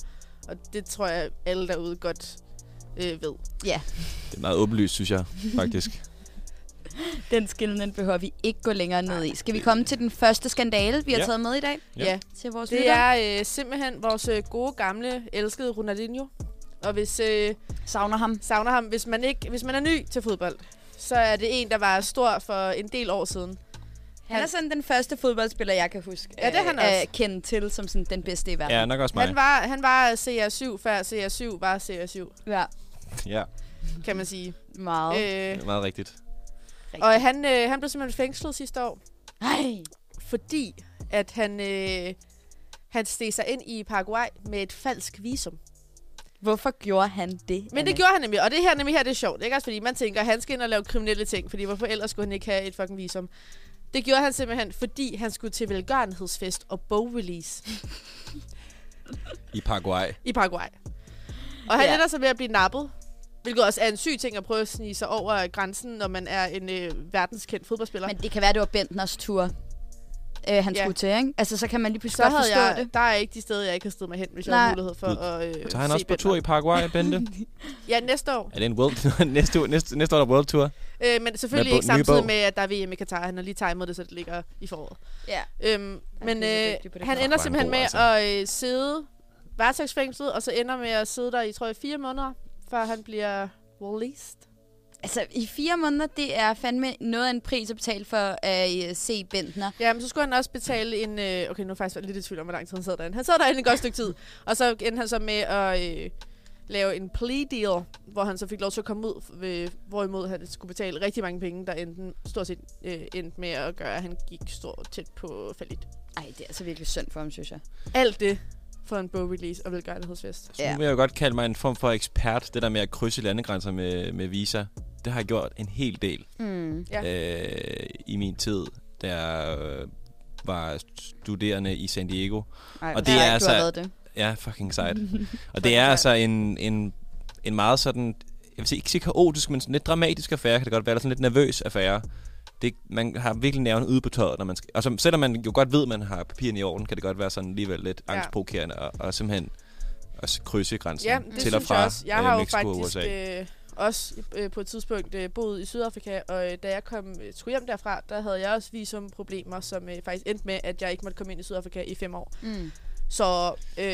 Og det tror jeg, alle derude godt øh, ved. Ja. Det er meget åbenlyst, synes jeg, faktisk. Den skillen behøver vi ikke gå længere ned i. Skal vi komme til den første skandale, vi har Ja. taget med i dag? Ja. ja. Til vores Det lyttere? er øh, simpelthen vores øh, gode, gamle, elskede Ronaldinho. Og hvis... Øh, savner ham. Savner ham. Hvis man, ikke, hvis man er ny til fodbold, så er det en, der var stor for en del år siden. Han er sådan den første fodboldspiller, jeg kan huske. Ja, det er han øh, også. At kende til som sådan den bedste i verden. Ja, nok også mig. Han var, han var CR7, før CR7 var CR7. Ja. Ja, Kan man sige. Meget. Øh, det er meget rigtigt. og han, øh, han blev simpelthen fængslet sidste år. Nej. Fordi at han, øh, han steg sig ind i Paraguay med et falsk visum. Hvorfor gjorde han det? Men det gjorde han nemlig, og det her nemlig her, det er sjovt. Ikke også fordi man tænker, at han skal ind og lave kriminelle ting, fordi hvorfor ellers skulle han ikke have et fucking visum? Det gjorde han simpelthen, fordi han skulle til velgørenhedsfest og bogrelease I Paraguay. i Paraguay. Og han Ja. ender så ved at blive nappet, hvilket også er en syg ting at prøve at snige sig over grænsen, når man er en øh, verdenskendt fodboldspiller. Men det kan være, det var Bentners tur, øh, han Ja. skulle til, ikke? Altså, så kan man lige pludselig så godt havde forstå jeg, det. Der er ikke de steder, jeg ikke har stedet mig hen, hvis jeg Nej. har mulighed for at øh, Så er han også på tur i Paraguay, Bente? Ja, næste år. er det en world, næste, år- næste, næste år er der World Tour? Øh, men selvfølgelig Med ikke samtidig bog. med, at der er VM i Katar. Han har lige timet det, så det ligger i foråret. Ja. Øhm, men øh, han ender er simpelthen med altså. at øh, sidde varetægtsfængslet, og så ender med at sidde der i, tror jeg, fire måneder, før han bliver released. Altså, i fire måneder, det er fandme noget af en pris at betale for at uh, se Bentner. Ja, men så skulle han også betale en... Øh, okay, nu er jeg faktisk lidt i tvivl om, hvor lang tid han sad derinde. Han sad derinde et godt stykke tid. Og så endte han så med at øh, lave en plea deal, hvor han så fik lov til at komme ud, ved, hvorimod han skulle betale rigtig mange penge, der enten stort set øh, endte med at gøre, at han gik stort tæt på fallit. Ej, det er altså virkelig synd for ham, synes jeg. Alt det for en bogrelease og velgørenhedsfest. Så nu vil jeg jo godt kalde mig en form for ekspert, det der med at krydse landegrænser med, med visa. Det har jeg gjort en hel del Mm. Ja. øh, i min tid, øh, var studerende i San Diego. Ej, og det er altså det. Ja, fucking sejt. og det er altså en, en, en meget sådan, jeg vil sige, ikke sige kaotisk, men sådan lidt dramatisk affære, kan det godt være, eller sådan lidt nervøs affære. Det, man har virkelig nerven ude på tøjet, når man skal... Altså, selvom man jo godt ved, at man har papirerne i orden, kan det godt være sådan alligevel lidt Ja. angstprovokerende og, og simpelthen at krydse grænsen Ja, det til og fra jeg også. Jeg øh, har jo Mexico og faktisk USA. øh, også øh, på et tidspunkt øh, boet i Sydafrika, og øh, da jeg kom, øh, skulle hjem derfra, der havde jeg også visumproblemer, som øh, faktisk endte med, at jeg ikke måtte komme ind i Sydafrika i fem år. Mm. Så øh,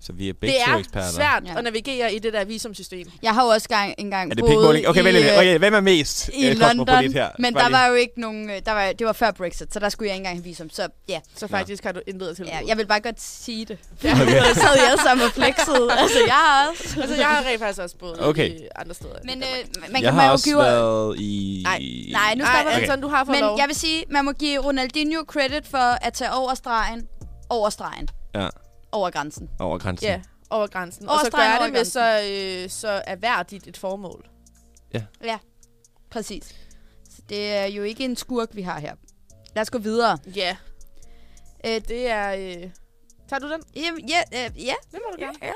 Så vi er begge det er eksperter. svært Ja. at navigere i det der visumsystem. Jeg har jo også gang, engang Er det boet? Okay, i, lidt. øh, Okay, hvem er mest i øh, London, her? men Bare der lige. var jo ikke nogen, øh, der var, det var før Brexit, så der skulle jeg ikke engang have visum, så ja. Så faktisk har du intet til Ja, jeg vil bare godt sige det. Okay. Okay. så sad jeg sammen og flexede. Altså, jeg har også. altså, jeg har rent faktisk også boet Okay. i andre steder. Men øh, man jeg kan har man jo også give... været i... Nej, nej, nu stopper vi. Anton, du har fået Men lov. jeg vil sige, man må give Ronaldinho credit for at tage over stregen, over stregen, Ja, over grænsen. over grænsen. Ja, over grænsen. Over og så gør over det med så, øh, så erhverdigt et formål. Ja, præcis. Så det er jo ikke en skurk, vi har her. Lad os gå videre. Ja. Øh, Det er... Øh, tager du den? Jamen, ja, øh, ja, Det må du gerne. Ja,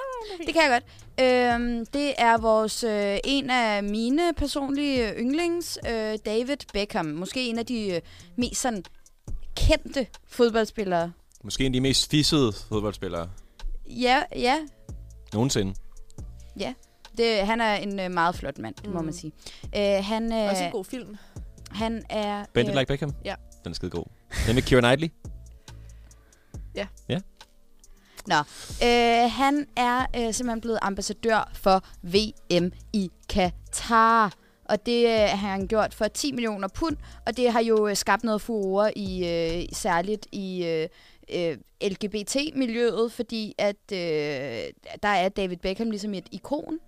det kan jeg godt. Øhm, det er vores øh, en af mine personlige yndlings, øh, David Beckham. Måske en af de øh, mest sådan kendte fodboldspillere. Måske en af de mest fissede fodboldspillere Ja, ja, nogensinde. ja. Det, han er en øh, meget flot mand, det må Mm. man sige. Øh, han, øh, Også en god film. han er... Bend it øh, like Beckham? Ja. Den er skide god. Den med Keira Knightley? Nå, øh, han er øh, simpelthen blevet ambassadør for VM i Katar. Og det øh, har han gjort for 10 millioner pund, og det har jo øh, skabt noget furore i øh, særligt i øh, øh, LGBT-miljøet, fordi at øh, der er David Beckham ligesom et ikon.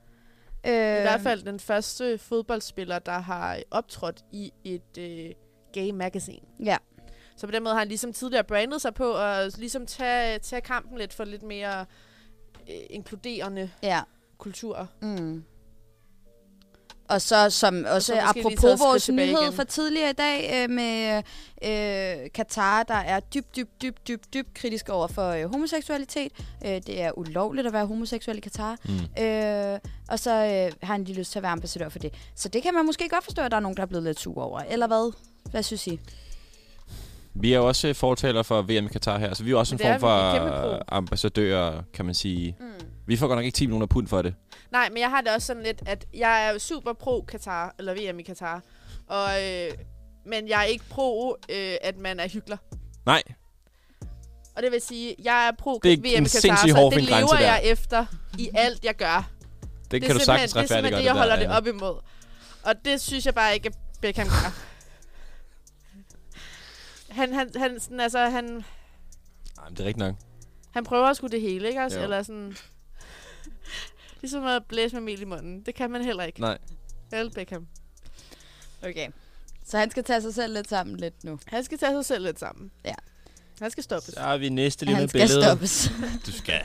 Øh, I hvert fald den første fodboldspiller, der har optrådt i et øh, gay magazine. Ja. Så på den måde har han ligesom tidligere brandet sig på at ligesom tage, tage kampen lidt for lidt mere øh, inkluderende Ja. kultur. Mm. Og så som også så måske lige apropos vores nyhed igen. fra tidligere i dag øh, med øh, Katar, der er dybt, dybt, dybt, dybt, dybt kritisk over for øh, homoseksualitet. Øh, det er ulovligt at være homoseksuel i Katar. Mm. Øh, og så øh, har han lige lyst til at være ambassadør for det. Så det kan man måske godt forstå, at der er nogen, der er blevet lidt sur over. Eller hvad? Hvad synes I? Vi er jo også fortaler for VM i Katar her, så vi er jo også en form for ambassadører, kan man sige. Mm. Vi får godt nok ikke 10 millioner pund for det. Nej, men jeg har det også sådan lidt, at jeg er super pro Katar, eller VM i Katar. Og, øh, men jeg er ikke pro, øh, at man er hyggelig. Nej, Og det vil sige, jeg er pro Det er VM i Katar, så det lever der. jeg efter i alt, jeg gør. det, er kan du sagtens Det er simpelthen retfærdiggøre. det, jeg holder det der, op imod. Og det synes jeg bare ikke, at Beckham gør. Han, han, han, sådan, altså, han, Nej, men det er rigtigt nok. han prøver at skulle det hele, ikke også? Jo. Eller sådan... Ligesom at blæse med mel i munden. Det kan man heller ikke. Nej. Vel, Beckham. Okay. Så han skal tage sig selv lidt sammen lidt nu. Han skal tage sig selv lidt sammen. Ja. Han skal stoppes. Så har vi næste lille Han skal billede. stoppes. Du skal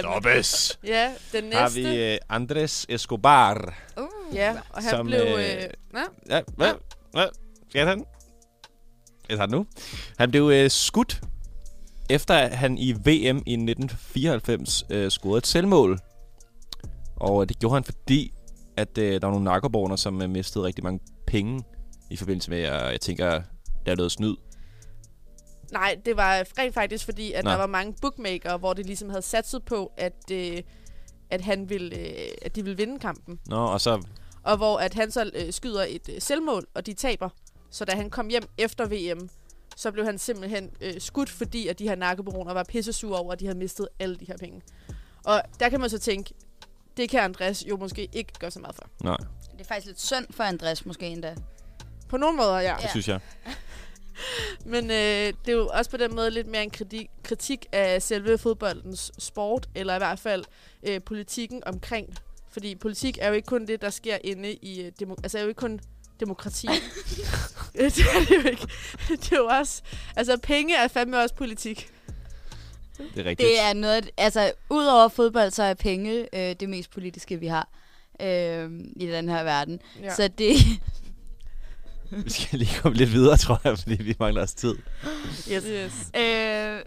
stoppes. Ja, den næste. Har vi uh, Andres Escobar. Uh. Ja, og han som, blev... øh, Øh, nå, Ja, hvad? Hvad? Skal han? Jeg tager den nu. Han blev øh, skudt, efter at han i VM i 1994 øh, scorede et selvmål. Og øh, det gjorde han, fordi at øh, der var nogle narkoborgere, som øh, mistede rigtig mange penge i forbindelse med, at jeg tænker, der er noget snyd. nej, det var rent faktisk fordi, at Nå. der var mange bookmakere, hvor det ligesom havde satset på, at, øh, at, han ville, øh, at de ville vinde kampen. Nå, og så... Og hvor at han så øh, skyder et øh, selvmål, og de taber. Så da han kom hjem efter VM, så blev han simpelthen øh, skudt, fordi at de her narkobaroner var pissesure over, at de havde mistet alle de her penge. Og der kan man så tænke, det kan Andreas jo måske ikke gøre så meget for. Nej. Det er faktisk lidt synd for Andreas måske endda. På nogle måder, ja. Det synes jeg. Men øh, det er jo også på den måde lidt mere en kritik, kritik af selve fodboldens sport, eller i hvert fald øh, politikken omkring. Fordi politik er jo ikke kun det, der sker inde i... Øh, demo, altså er jo ikke kun demokrati. det er det jo ikke. Det er jo også... Altså penge er fandme også politik. Det er rigtigt. Det er noget... Altså, udover fodbold, så er penge øh, det mest politiske, vi har øh, i den her verden. Ja. Så det... Vi skal lige komme lidt videre, tror jeg, fordi vi mangler os tid. Yes. yes. Øh,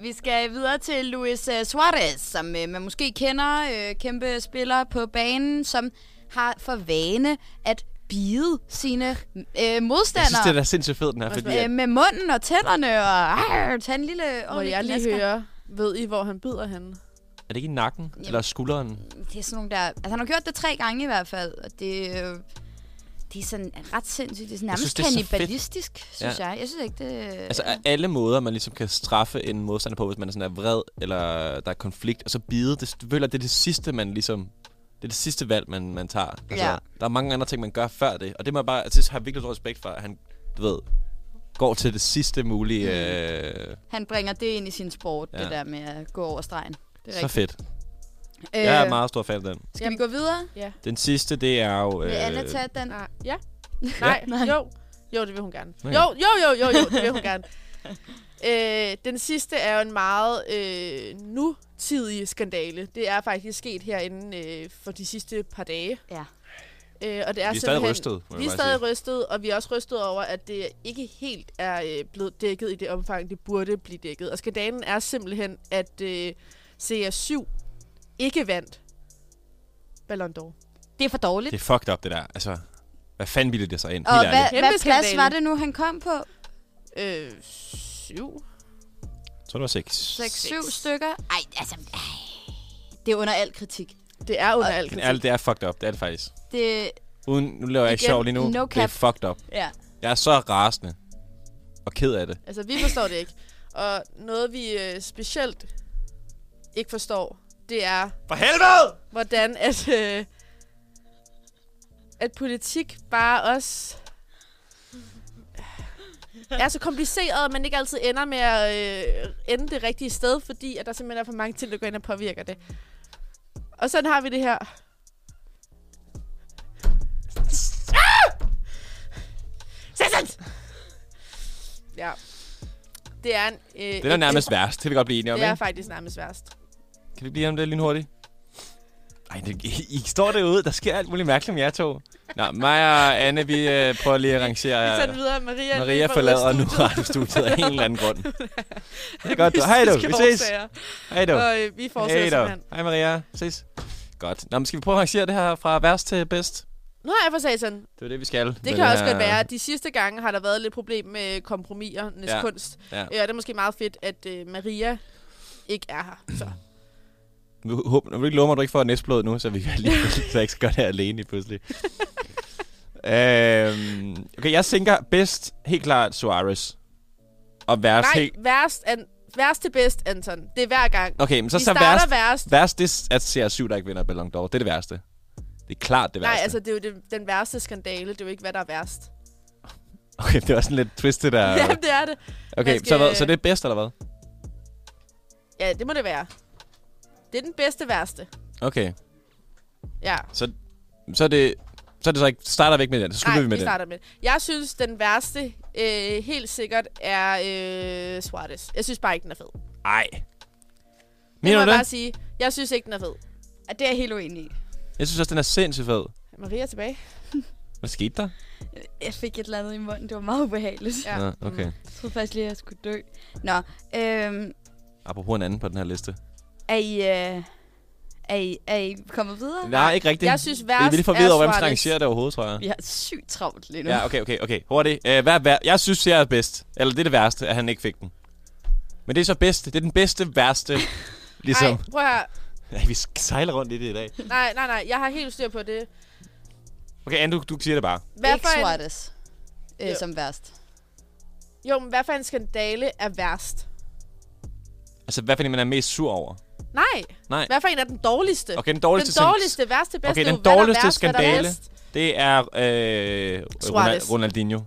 vi skal videre til Luis øh, Suarez, som øh, man måske kender, øh, kæmpe spiller på banen, som har for vane at bide sine øh, Jeg modstandere synes, det er da sindssygt fedt, den her, fordi... øh, med munden og tænderne og øh, tage en lille Må jeg lige høre, ved I, hvor han bider henne? Er det ikke i nakken? Eller skulderen? Det er sådan nogle der... Altså, han har gjort det tre gange i hvert fald, og det, øh, det er sådan ret sindssygt. Det er sådan nærmest synes, det er så fedt. kannibalistisk, synes Ja. jeg. Jeg synes ikke, det... Altså af alle måder, man ligesom kan straffe en modstander på, hvis man er sådan er vred, eller der er konflikt, og så bide, det, føler, det er det sidste, man ligesom... Det er det sidste valg, man, man tager. Altså, Ja. Der er mange andre ting, man gør før det, og det må jeg bare... Altså, jeg har virkelig stor respekt for, at han, du ved, går til det sidste mulige... Mm. Øh, Han bringer det ind i sin sport, ja. Det der med at gå over stregen. Det er så rigtigt. fedt. Jeg er meget stor fan af den. Skal vi gå videre? Ja. Den sidste, det er jo... Vil Øh, Anna tage den? Ah, ja. Nej, Nej. jo. Jo, det vil hun gerne. Nå Jo, jo, jo, jo, jo, det vil hun gerne. Øh, den sidste er jo en meget øh, nutidig skandale. Det er faktisk sket herinde øh, for de sidste par dage. Ja. Øh, og det er Vi er stadig rystet, Vi er stadig sige. rystet, og vi er også rystet over, at det ikke helt er øh, blevet dækket i det omfang, det burde blive dækket. Og skandalen er simpelthen, at øh, CR7 ikke vandt Ballon d'Or. Det er for dårligt. Det er fucked up, det der. Altså, hvad fanden ville det sig ind? Og hvad, hvad plads var det nu, han kom på? Øh, syv? Så det var seks. 6-7 stykker? Ej, altså... Ej. Det er under al kritik. Det er under Og- al Men kritik. det er fucked up. Det er det faktisk. Det, Uden, nu laver jeg ikke sjov lige nu. no det er cap. fucked up. ja. Jeg er så rasende. Og ked af det. Altså, vi forstår det ikke. Og noget, vi øh, specielt ikke forstår, det er, For helvede! hvordan at, øh, at politik bare også er så kompliceret, at man ikke altid ender med at øh, ende det rigtige sted, fordi at der simpelthen er for mange ting, der går ind og påvirker det. Og sådan har vi det her. Ah! Ja. Det er en... Øh, Det er nærmest værst. Det vil vi godt blive enige om, Det er ikke? faktisk nærmest værst. Kan vi blive om det lige hurtigt? Ej, det, I, I står derude. Der sker alt muligt mærkeligt med jer to. Nå, mig og Anne, vi øh, prøver lige at Vi rangere. tager den videre. Maria, Maria forlader nu studiet. radiostudiet af en eller anden grund. Det er godt. du. Hej du. Vi ses. Hej du. Og øh, vi fortsætter du. simpelthen. Hej Maria. Ses. Godt. Nå, men skal vi prøve at rangere det her fra værst til bedst? Nå, jeg for satan. Det er det, vi skal. Det kan også her- godt være, de sidste gange har der været lidt problem med kompromisernes Ja. kunst. Ja. Øh, og det er måske meget fedt, at øh, Maria ikke er her. Så. Nu håber nu vil ikke love mig, at du ikke får næstblod nu, så vi kan lige så jeg ikke skal gøre det alene lige pludselig. øhm, okay, jeg tænker bedst helt klart Suarez. Og værst Nej, helt... værst, an, værst til bedst, Anton. Det er hver gang. Okay, men så, Vi så starter værst, værst. værst det er, at CR7, der ikke vinder Ballon d'Or. Det er det værste. Det er klart det værste. Nej, altså det er jo det, den værste skandale. Det er jo ikke, hvad der er værst. Okay, det var sådan lidt twistet der. Ja, det er det. Okay, Man så, hvad, så det er bedst, eller hvad? Ja, det må det være. Det er den bedste værste. Okay, Ja. så, så er det... Så er det så ikke... Starter vi ikke med den, så slutter Nej, vi med vi den. starter med det. Jeg synes, den værste øh, helt sikkert er øh, Suarez. Jeg synes bare ikke, den er fed. Ej. Det Mener må jeg du bare det? sige. Jeg synes ikke, den er fed. Ja, det er jeg helt uenig i. Jeg synes også, den er sindssygt fed. Er Maria tilbage? Hvad skete der? Jeg fik et eller andet i munden. Det var meget ubehageligt. Ja. Nå, okay. Jeg troede faktisk lige, at jeg skulle dø. Nå, øhm, Apropos en anden på den her liste. Er I, øh, er I, er I kommet videre? Nej, ikke rigtigt. Jeg synes, Vi er værst lidt forvirret over, hvem er skal Suarez. rangere det overhovedet, tror jeg. Vi har sygt travlt lige nu. Ja, okay, okay, okay. Hurtigt. Uh, hvad er vær- jeg synes, jeg er bedst. Eller det er det værste, at han ikke fik den. Men det er så bedst. Det er den bedste, værste. ligesom. Nej, prøv her. Ja, vi sejler rundt i det i dag. Nej, nej, nej. Jeg har helt styr på det. Okay, Anne, du, du siger det bare. Hvad ikke for en, Suarez øh, Jo. som værst. jo, men hvad for en skandale er værst? Altså, hvad finder man er mest sur over? Nej. Nej. Hvad for en er den dårligste? Okay, den dårligste... Den dårligste, værste, bedste. Okay, det er den dårligste værst, skandale. Det er øh. Ronald- Ronaldinho. Det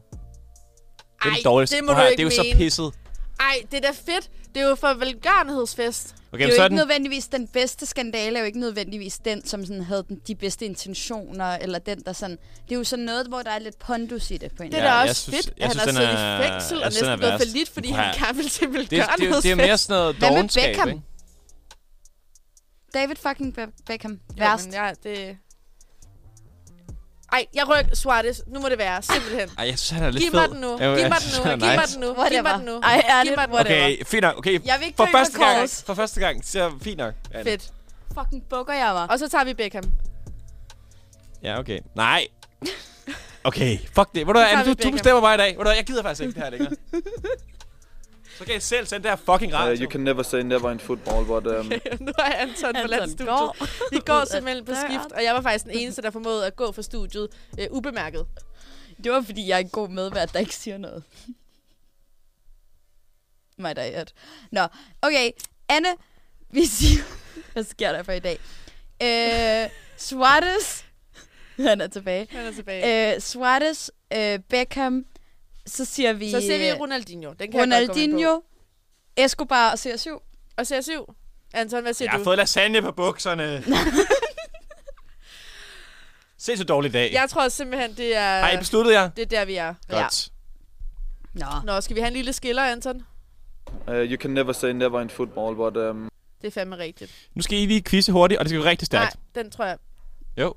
er Ej, det dårligste. det må du ikke Det er jo så mene. pisset. Ej, det er da fedt. Det er jo for velgørenhedsfest. Okay, det er så jo ikke den... nødvendigvis den bedste skandale, er jo ikke nødvendigvis den, som sådan havde den, de bedste intentioner, eller den, der sådan... Det er jo sådan noget, hvor der er lidt pondus i det på en Det er eller da anden også jeg synes- fedt, jeg at han synes, har den siddet er- i fængsel og den næsten er gået for lidt, fordi at han gerne vil til det, det, det, er- velgørenhedsfest. det er mere sådan noget dogenskab, ikke? David fucking Be- Beckham. Jo, Værst. men ja, det... Ej, jeg rykker Suarez. Nu må det være, simpelthen. Ej, jeg synes, han er lidt Giv fed. mig den nu. Giv mig den nu. Giv mig den nu. Giv mig den nu. Ej, ærligt, Giv mig den. whatever. Okay, fint nok. Okay, Jeg vil ikke for første gang, for første gang, så fint nok. Anne. Fedt. Fucking bukker jeg mig. Og så tager vi Beckham. Ja, okay. Nej. Okay, fuck det. Ved du Anne, du, du bestemmer mig i dag. Ved du jeg gider faktisk ikke det her længere. Så kan jeg selv sende det her fucking radio. Uh, you can never say never in football, but um, nu har Anton forladt studiet. går Vi går simpelthen på skift, og jeg var faktisk den eneste, der formåede at gå fra studiet øh, ubemærket. Det var, fordi jeg er en god medvært, der ikke siger noget. Mig der er Nå, okay. Anne, vi siger... Hvad sker der for i dag? Øh, Suarez. Han er tilbage. Han er tilbage. Øh, Suarez, øh, Beckham. Så siger vi... Så ser vi Ronaldinho. Den kan Ronaldinho, Escobar og CR7. på. Og CR7. Anton, hvad siger Jeg har du? fået lasagne på bukserne. Se så dårlig dag. Jeg tror simpelthen, det er... Har I besluttet jer? Det er der, vi er. Godt. Nå. Nå, skal vi have en lille skiller, Anton? uh, you can never say never in football, but um, Det er fandme rigtigt. Nu skal I lige quizze hurtigt, og det skal gå rigtig stærkt. Nej, den tror jeg... Jo.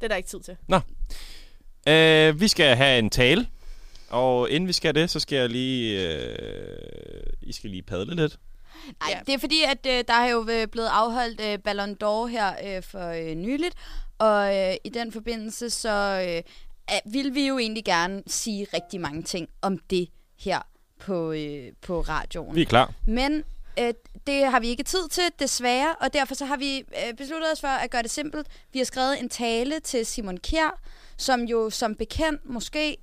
Det er der ikke tid til. Nå. Øh, vi skal have en tale. Og inden vi skal det, så skal jeg lige... Øh, I skal lige padle lidt. Nej, ja. det er fordi, at øh, der er jo øh, blevet afholdt øh, Ballon d'Or her øh, for øh, nyligt, og øh, i den forbindelse, så øh, vil vi jo egentlig gerne sige rigtig mange ting om det her på, øh, på radioen. Vi er klar. Men øh, det har vi ikke tid til, desværre, og derfor så har vi øh, besluttet os for at gøre det simpelt. Vi har skrevet en tale til Simon Kjær, som jo som bekendt måske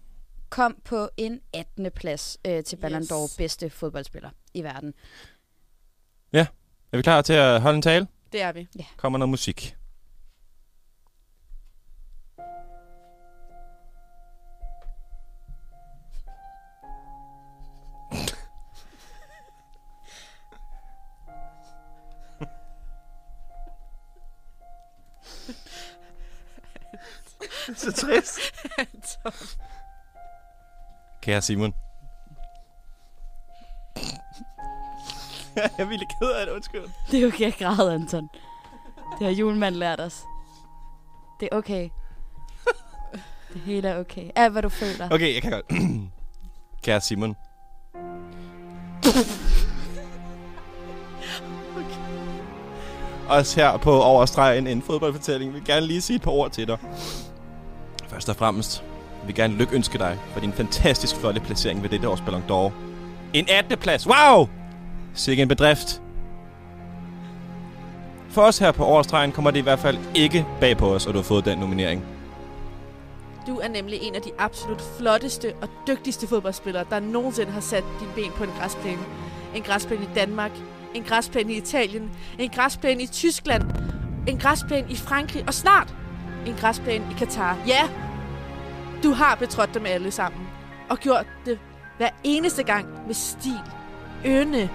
kom på en 18. plads øh, til Ballon Yes. d'Or bedste fodboldspiller i verden. Ja. Er vi klar til at holde en tale? Det er vi. Ja. Kommer noget musik. så trist. Kære Simon. jeg er virkelig ked af det, undskyld. Det er okay at græde, Anton. Det har julemanden lært os. Det er okay. Det hele er okay. Alt, hvad du føler. Okay, jeg kan godt. Kære Simon. Os her på Overstregen en fodboldfortælling vil gerne lige sige et par ord til dig. Først og fremmest vil vi gerne lykønske dig for din fantastisk flotte placering ved dette års Ballon d'Or. En 18. plads. Wow! Sikke en bedrift. For os her på Årstregen kommer det i hvert fald ikke bag på os, at du har fået den nominering. Du er nemlig en af de absolut flotteste og dygtigste fodboldspillere, der nogensinde har sat dine ben på en græsplæne. En græsplæne i Danmark, en græsplæne i Italien, en græsplæne i Tyskland, en græsplæne i Frankrig og snart en græsplæne i Katar. Ja, du har betrådt dem alle sammen og gjort det hver eneste gang med stil, ynde,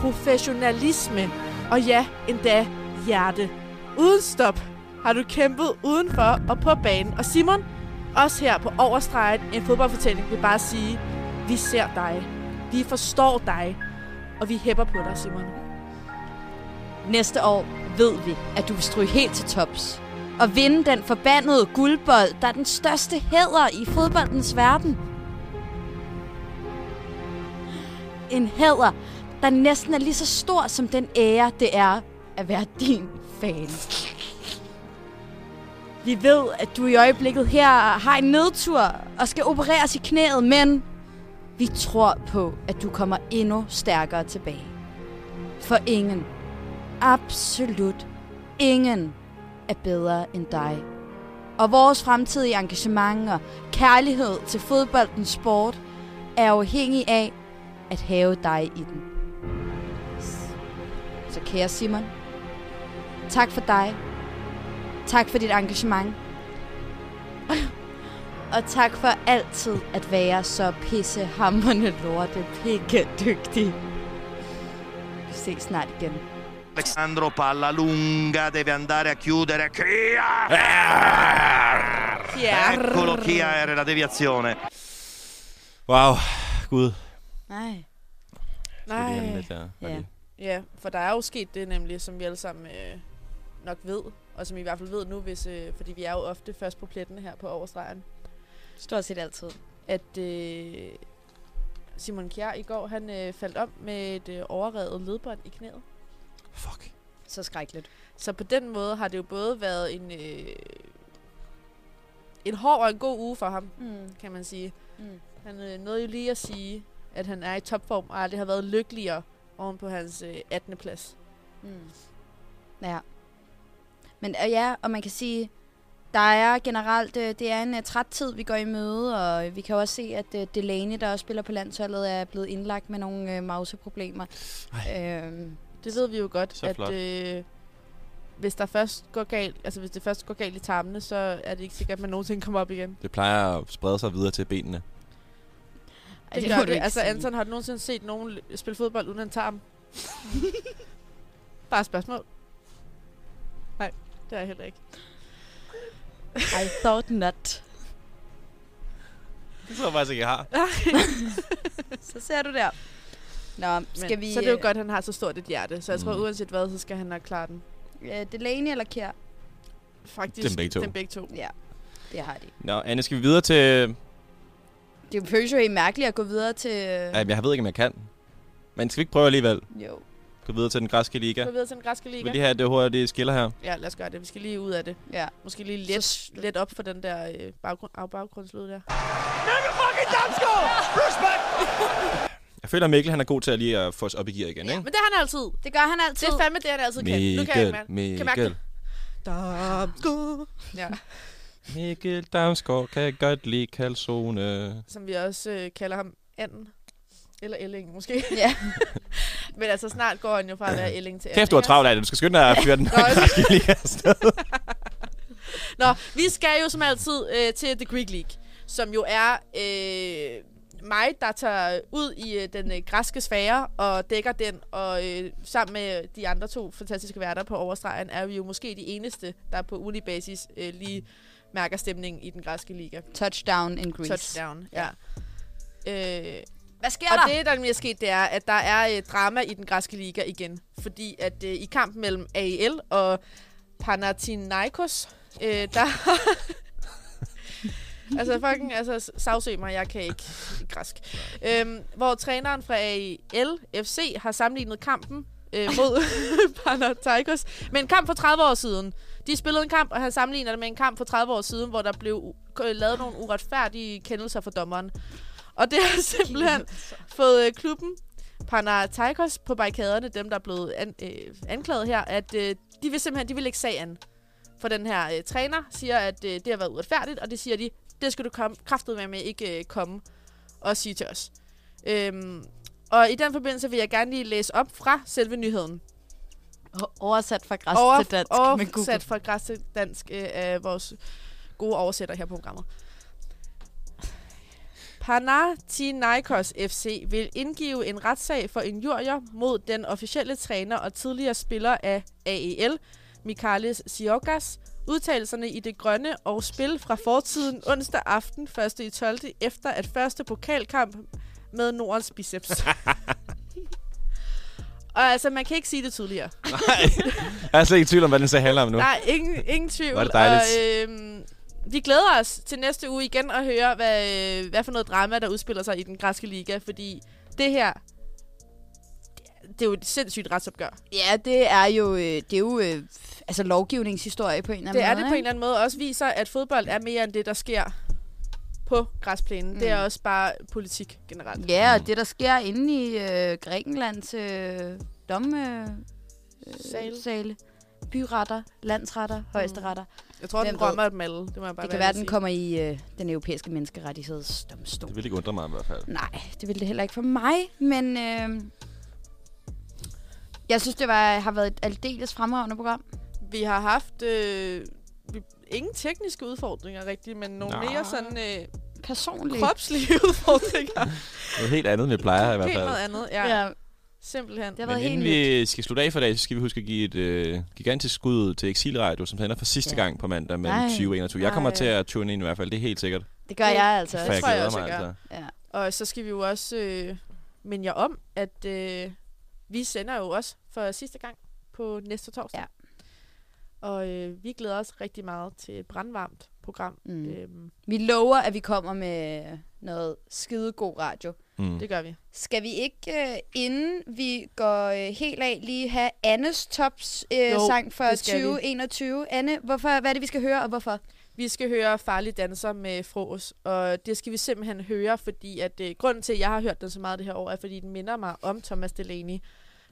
professionalisme og ja, endda hjerte. Uden stop har du kæmpet udenfor og på banen. Og Simon, os her på Overstreget, en fodboldfortælling, vil bare sige, vi ser dig. Vi forstår dig. Og vi hæpper på dig, Simon. Næste år ved vi, at du vil stryge helt til tops at vinde den forbandede guldbold, der er den største hæder i fodboldens verden. En hæder, der næsten er lige så stor som den ære, det er at være din fan. Vi ved, at du i øjeblikket her har en nedtur og skal opereres i knæet, men vi tror på, at du kommer endnu stærkere tilbage. For ingen, absolut ingen, er bedre end dig. Og vores fremtidige engagement og kærlighed til fodboldens sport er afhængig af at have dig i den. Så kære Simon, tak for dig. Tak for dit engagement. Og tak for altid at være så pissehammerende lorte pikke dygtig. Vi ses snart igen. Alessandro palla lunga, deve andare a chiudere. Kia! Eccolo Kia era la deviazione. Wow, gud. Nej. Nej. lidt? Ja. Ja, for der er jo sket det nemlig, som vi alle sammen øh, nok ved, og som I i hvert fald ved nu, hvis, øh, fordi vi er jo ofte først på pletten her på overstregen. Stort set altid. At øh, Simon Kjær i går, han øh, faldt om med et øh, overrevet ledbånd i knæet. Fuck. Så skrækkeligt. Så på den måde har det jo både været en, øh, en hård og en god uge for ham, Mm. kan man sige. Mm. Han øh, nåede jo lige at sige, at han er i topform, og aldrig har været lykkeligere oven på hans øh, 18. plads. Mm. Ja. Men øh, ja, og man kan sige, der er generelt, øh, det er en uh, træt tid, vi går i møde, og øh, vi kan også se, at uh, Delaney, der også spiller på landsholdet, er blevet indlagt med nogle uh, mauseproblemer. Øhm, Det ved vi jo godt, Så at flot. øh, hvis der først går galt, altså hvis det først går galt i tarmene, så er det ikke sikkert, at man nogensinde kommer op igen. Det plejer at sprede sig videre til benene. Ej, Det, det gør det. Altså. Anton, har du nogensinde set nogen spille fodbold uden en tarm? Bare et spørgsmål. Nej, det er jeg heller ikke. I thought not. Det tror jeg faktisk ikke, jeg har. så ser du der. Nå, skal Men, vi... Så det er jo øh, godt, at han har så stort et hjerte. Så jeg tror, Mm. uanset hvad, så skal han nok klare den. Øh, Delaney eller Kjær? Faktisk Dem begge to. Dem begge to. Ja, det har de. Nå, Anne, skal vi videre til... Det føles jo helt mærkeligt at gå videre til... Ja, jeg ved ikke, om jeg kan. Men skal vi ikke prøve alligevel? Jo. Gå videre til den græske liga. Vi videre til den græske liga? vil lige have det hurtige skiller her. Ja, lad os gøre det. Vi skal lige ud af det. Ja. Måske lige let, let op for den der øh, baggrund, baggrundslyd der. Jeg føler, at Mikkel han er god til at lige at få os op i gear igen, ikke? Men det har han altid. Det gør han altid. Det er fandme det, han altid kan. Nu kan jeg Mikkel, ikke mærke, kan mærke Mikkel. det. Damsgaard. Ja. Mikkel Damsgaard kan godt lide calzone. Som vi også øh, kalder ham Anden. Eller Elling, måske. Ja. Men altså, snart går han jo fra at være Elling til Kæft, du har travlt af det. Du skal skynde dig at fyre den Nå, liga afsted. Nå, vi skal jo som altid øh, til The Greek League, som jo er øh, mig, der tager ud i øh, den øh, græske sfære og dækker den, og øh, sammen med de andre to fantastiske værter på overstregen, er vi jo måske de eneste, der på ulig basis øh, lige mærker stemningen i den græske liga. Touchdown in Greece. Touchdown, ja. Øh, Hvad sker og der? det, der er sket, det er, at der er øh, drama i den græske liga igen. Fordi at øh, i kampen mellem AEL og Panathinaikos, øh, der... altså fucking, altså savsøg mig, jeg kan ikke græsk. Øhm, hvor træneren fra AEL FC har sammenlignet kampen øh, mod Panathinaikos med en kamp for 30 år siden. De spillede en kamp, og han sammenligner det med en kamp for 30 år siden, hvor der blev lavet nogle uretfærdige kendelser for dommeren. Og det har simpelthen fået øh, klubben Panathinaikos på barrikaderne, dem der er blevet an, øh, anklaget her, at øh, de vil simpelthen de vil lægge sag an. For den her øh, træner siger, at øh, det har været uretfærdigt, og det siger de, det skal du komme, kraftet med med ikke øh, komme og sige til os. Øhm, og i den forbindelse vil jeg gerne lige læse op fra selve nyheden. Oversat fra græs til dansk med Google. Oversat fra græs til dansk øh, af vores gode oversætter her på programmet. Panathinaikos FC vil indgive en retssag for injurier mod den officielle træner og tidligere spiller af AEL, Mikalis Siokas. Udtalelserne i det grønne og spil fra fortiden onsdag aften 1. i 12. efter at første pokalkamp med Nordens biceps. og altså, man kan ikke sige det tydeligere. Jeg er slet ikke i tvivl om, hvad den sag handler om nu. Nej, ingen, ingen tvivl. Er det dejligt. Og, øhm, vi glæder os til næste uge igen at høre, hvad, øh, hvad for noget drama, der udspiller sig i den græske liga. Fordi det her, det er jo et sindssygt retsopgør. Ja, det er jo, øh, det er jo øh, altså lovgivningshistorie på en eller anden Det er måde. det på en eller anden måde. Også viser, at fodbold er mere end det, der sker på græsplænen. Mm. Det er Mm. også bare politik generelt. Ja, og det der sker inde i øh, Grækenlands øh, domme... Øh, Sale. sale. Byretter, landsretter, højesteretter. Jeg tror, den Hvem ved? rømmer et malle. Det må jeg bare Det kan være ærlig den at kommer i øh, den europæiske menneskerettighedsdomstol. Det vil ikke undre mig i hvert fald. Nej, det ville det heller ikke for mig, men øh, jeg synes, det var, har været et aldeles fremragende program. Vi har haft... Øh, vi, ingen tekniske udfordringer rigtigt, men nogle Nå. mere sådan øh, Personlige. kropslige udfordringer. Noget helt andet, vi plejer i hvert Helt fald. noget andet, ja. Ja. Simpelthen. Det har Men været inden helt vi skal slutte af for i dag, så skal vi huske at give et øh, gigantisk skud ud til Exilradio, som sender for sidste Ja. gang på mandag mellem Nej. 20 og 21. Jeg kommer til at tune ind i hvert fald, det er helt sikkert. Det gør jeg altså også. jeg tror jeg glæder også, mig jeg gør. altså. Ja. Og så skal vi jo også øh, minde jer om, at øh, vi sender jo også for sidste gang på næste torsdag. Ja. Og øh, vi glæder os rigtig meget til et brandvarmt program. Mm. Øhm, Vi lover, at vi kommer med noget skidegod radio. Mm. det gør vi. Skal vi ikke, øh, inden vi går øh, helt af, lige have Annes tops øh, Jo, sang for det skal vi. 2021? Anne, hvorfor, hvad er det, vi skal høre, og hvorfor? Vi skal høre Farlig Danser med Fros, og det skal vi simpelthen høre, fordi at øh, grunden til, at jeg har hørt den så meget det her år, er, fordi den minder mig om Thomas Delaney,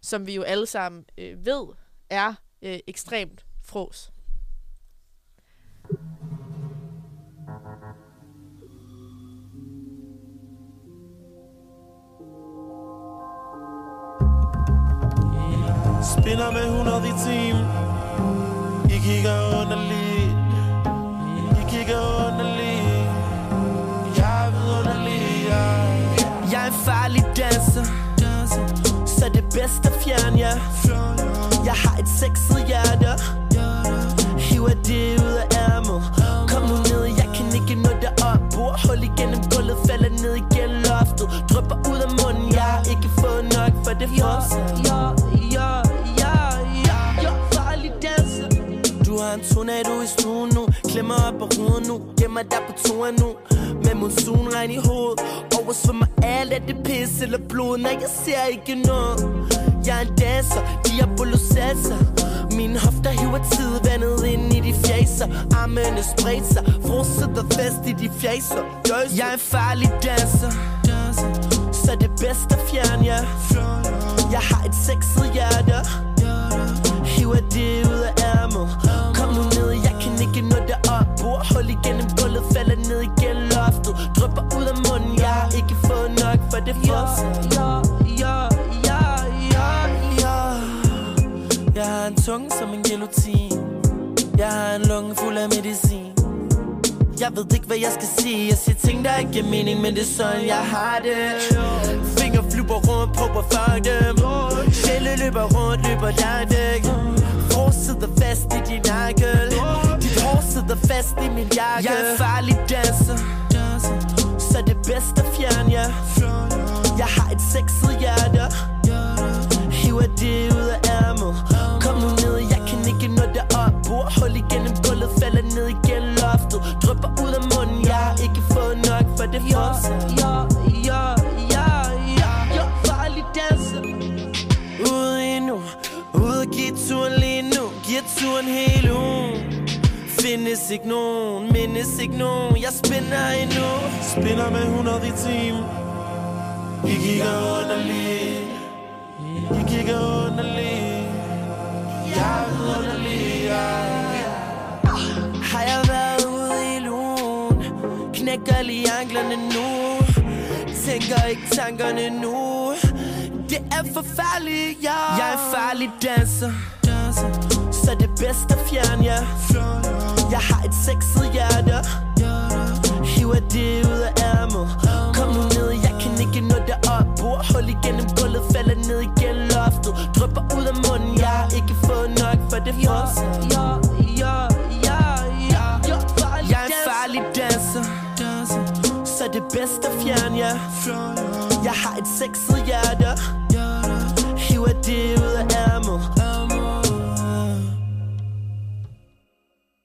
som vi jo alle sammen øh, ved er øh, ekstremt fros. Spinner med 100 i timen I kigger underligt. I kigger underligt. Jeg er vidunderlig jeg. Jeg er en farlig danser. Så det bedste at fjerne jer Jeg har et sexet hjerte Det ud af ærmet Kom nu ned, jeg kan ikke nå det op. Bor hul igennem gulvet, falder ned igen loftet. Drøber ud af munden, jeg har ikke fået nok for det fortsat. Ja, ja, ja, ja, ja, farlig danser. Du har en tornado i stuen nu? Klemmer op på ruden nu. Gemmer dig på toren nu. Med monsunregn i hovedet. Oversvømmer alt af det pis eller blod. Nej, jeg ser ikke noget. Jeg er en danser, diabolo salsa Mine hofter hiver tidvandet ind i de fjaser Armene spredt sig Fro sidder fast i de fjaser Jeg er en farlig danser. Så det bedste at fjerne jer Jeg har et sexet hjerte. Hiver det ud af ærmet. Kom nu ned, jeg kan ikke nå det op. Bor hul igennem gulvet, falder ned igen loftet. Drøber ud af munden, jeg har ikke fået nok for det fortsat en tunge som en guillotine. Jeg har en lunge fuld af medicin. Jeg ved ikke, hvad jeg skal sige. Jeg siger ting, der ikke giver mening Men det er sådan, jeg har det. Finger flyver rundt, prøver fuck dem. Sjæle løber rundt, løber langt væk. Hår sidder fast i din nakkel Dit hår sidder fast i min jakke. Jeg er en farlig danser. Så det bedste at fjerne jer Jeg har et sexet hjerte Hiver det ud af ærmet. Kom nu ned, jeg kan ikke nå det op. Bor hul igennem gulvet, falder ned igen loftet. Drøber ud af munden, jeg har ikke fået nok for det fortsat. Ja, ja, ja, ja, ja, farlig danser Ude endnu, ude og give turen lige nu. Giver turen hele ugen Findes ikke nogen, mindes ikke nogen. Jeg spænder endnu. Spinner med 100 i timen. I kigger underligt I kigger underligt Jeg er underlig. Har jeg været ude i lugen Knækker lige anklerne nu? Tænker ikke tankerne nu? Det er forfærdeligt, ja. Jeg er en farlig danser. Så det bedste at fjerne jer Jeg har et sexet hjerte. Hiver det ud af ærmet Kom nu ned, jeg kan ikke nå det op. Bor hul igennem gulvet, falder ned igen loftet Drøber ud af munden, jeg har ikke fået nok for det fortsat Ja, ja, ja, ja, ja. Jeg er en farlig danser. Så det bedste at fjerne jer Jeg har et sexet hjerte. Hiver det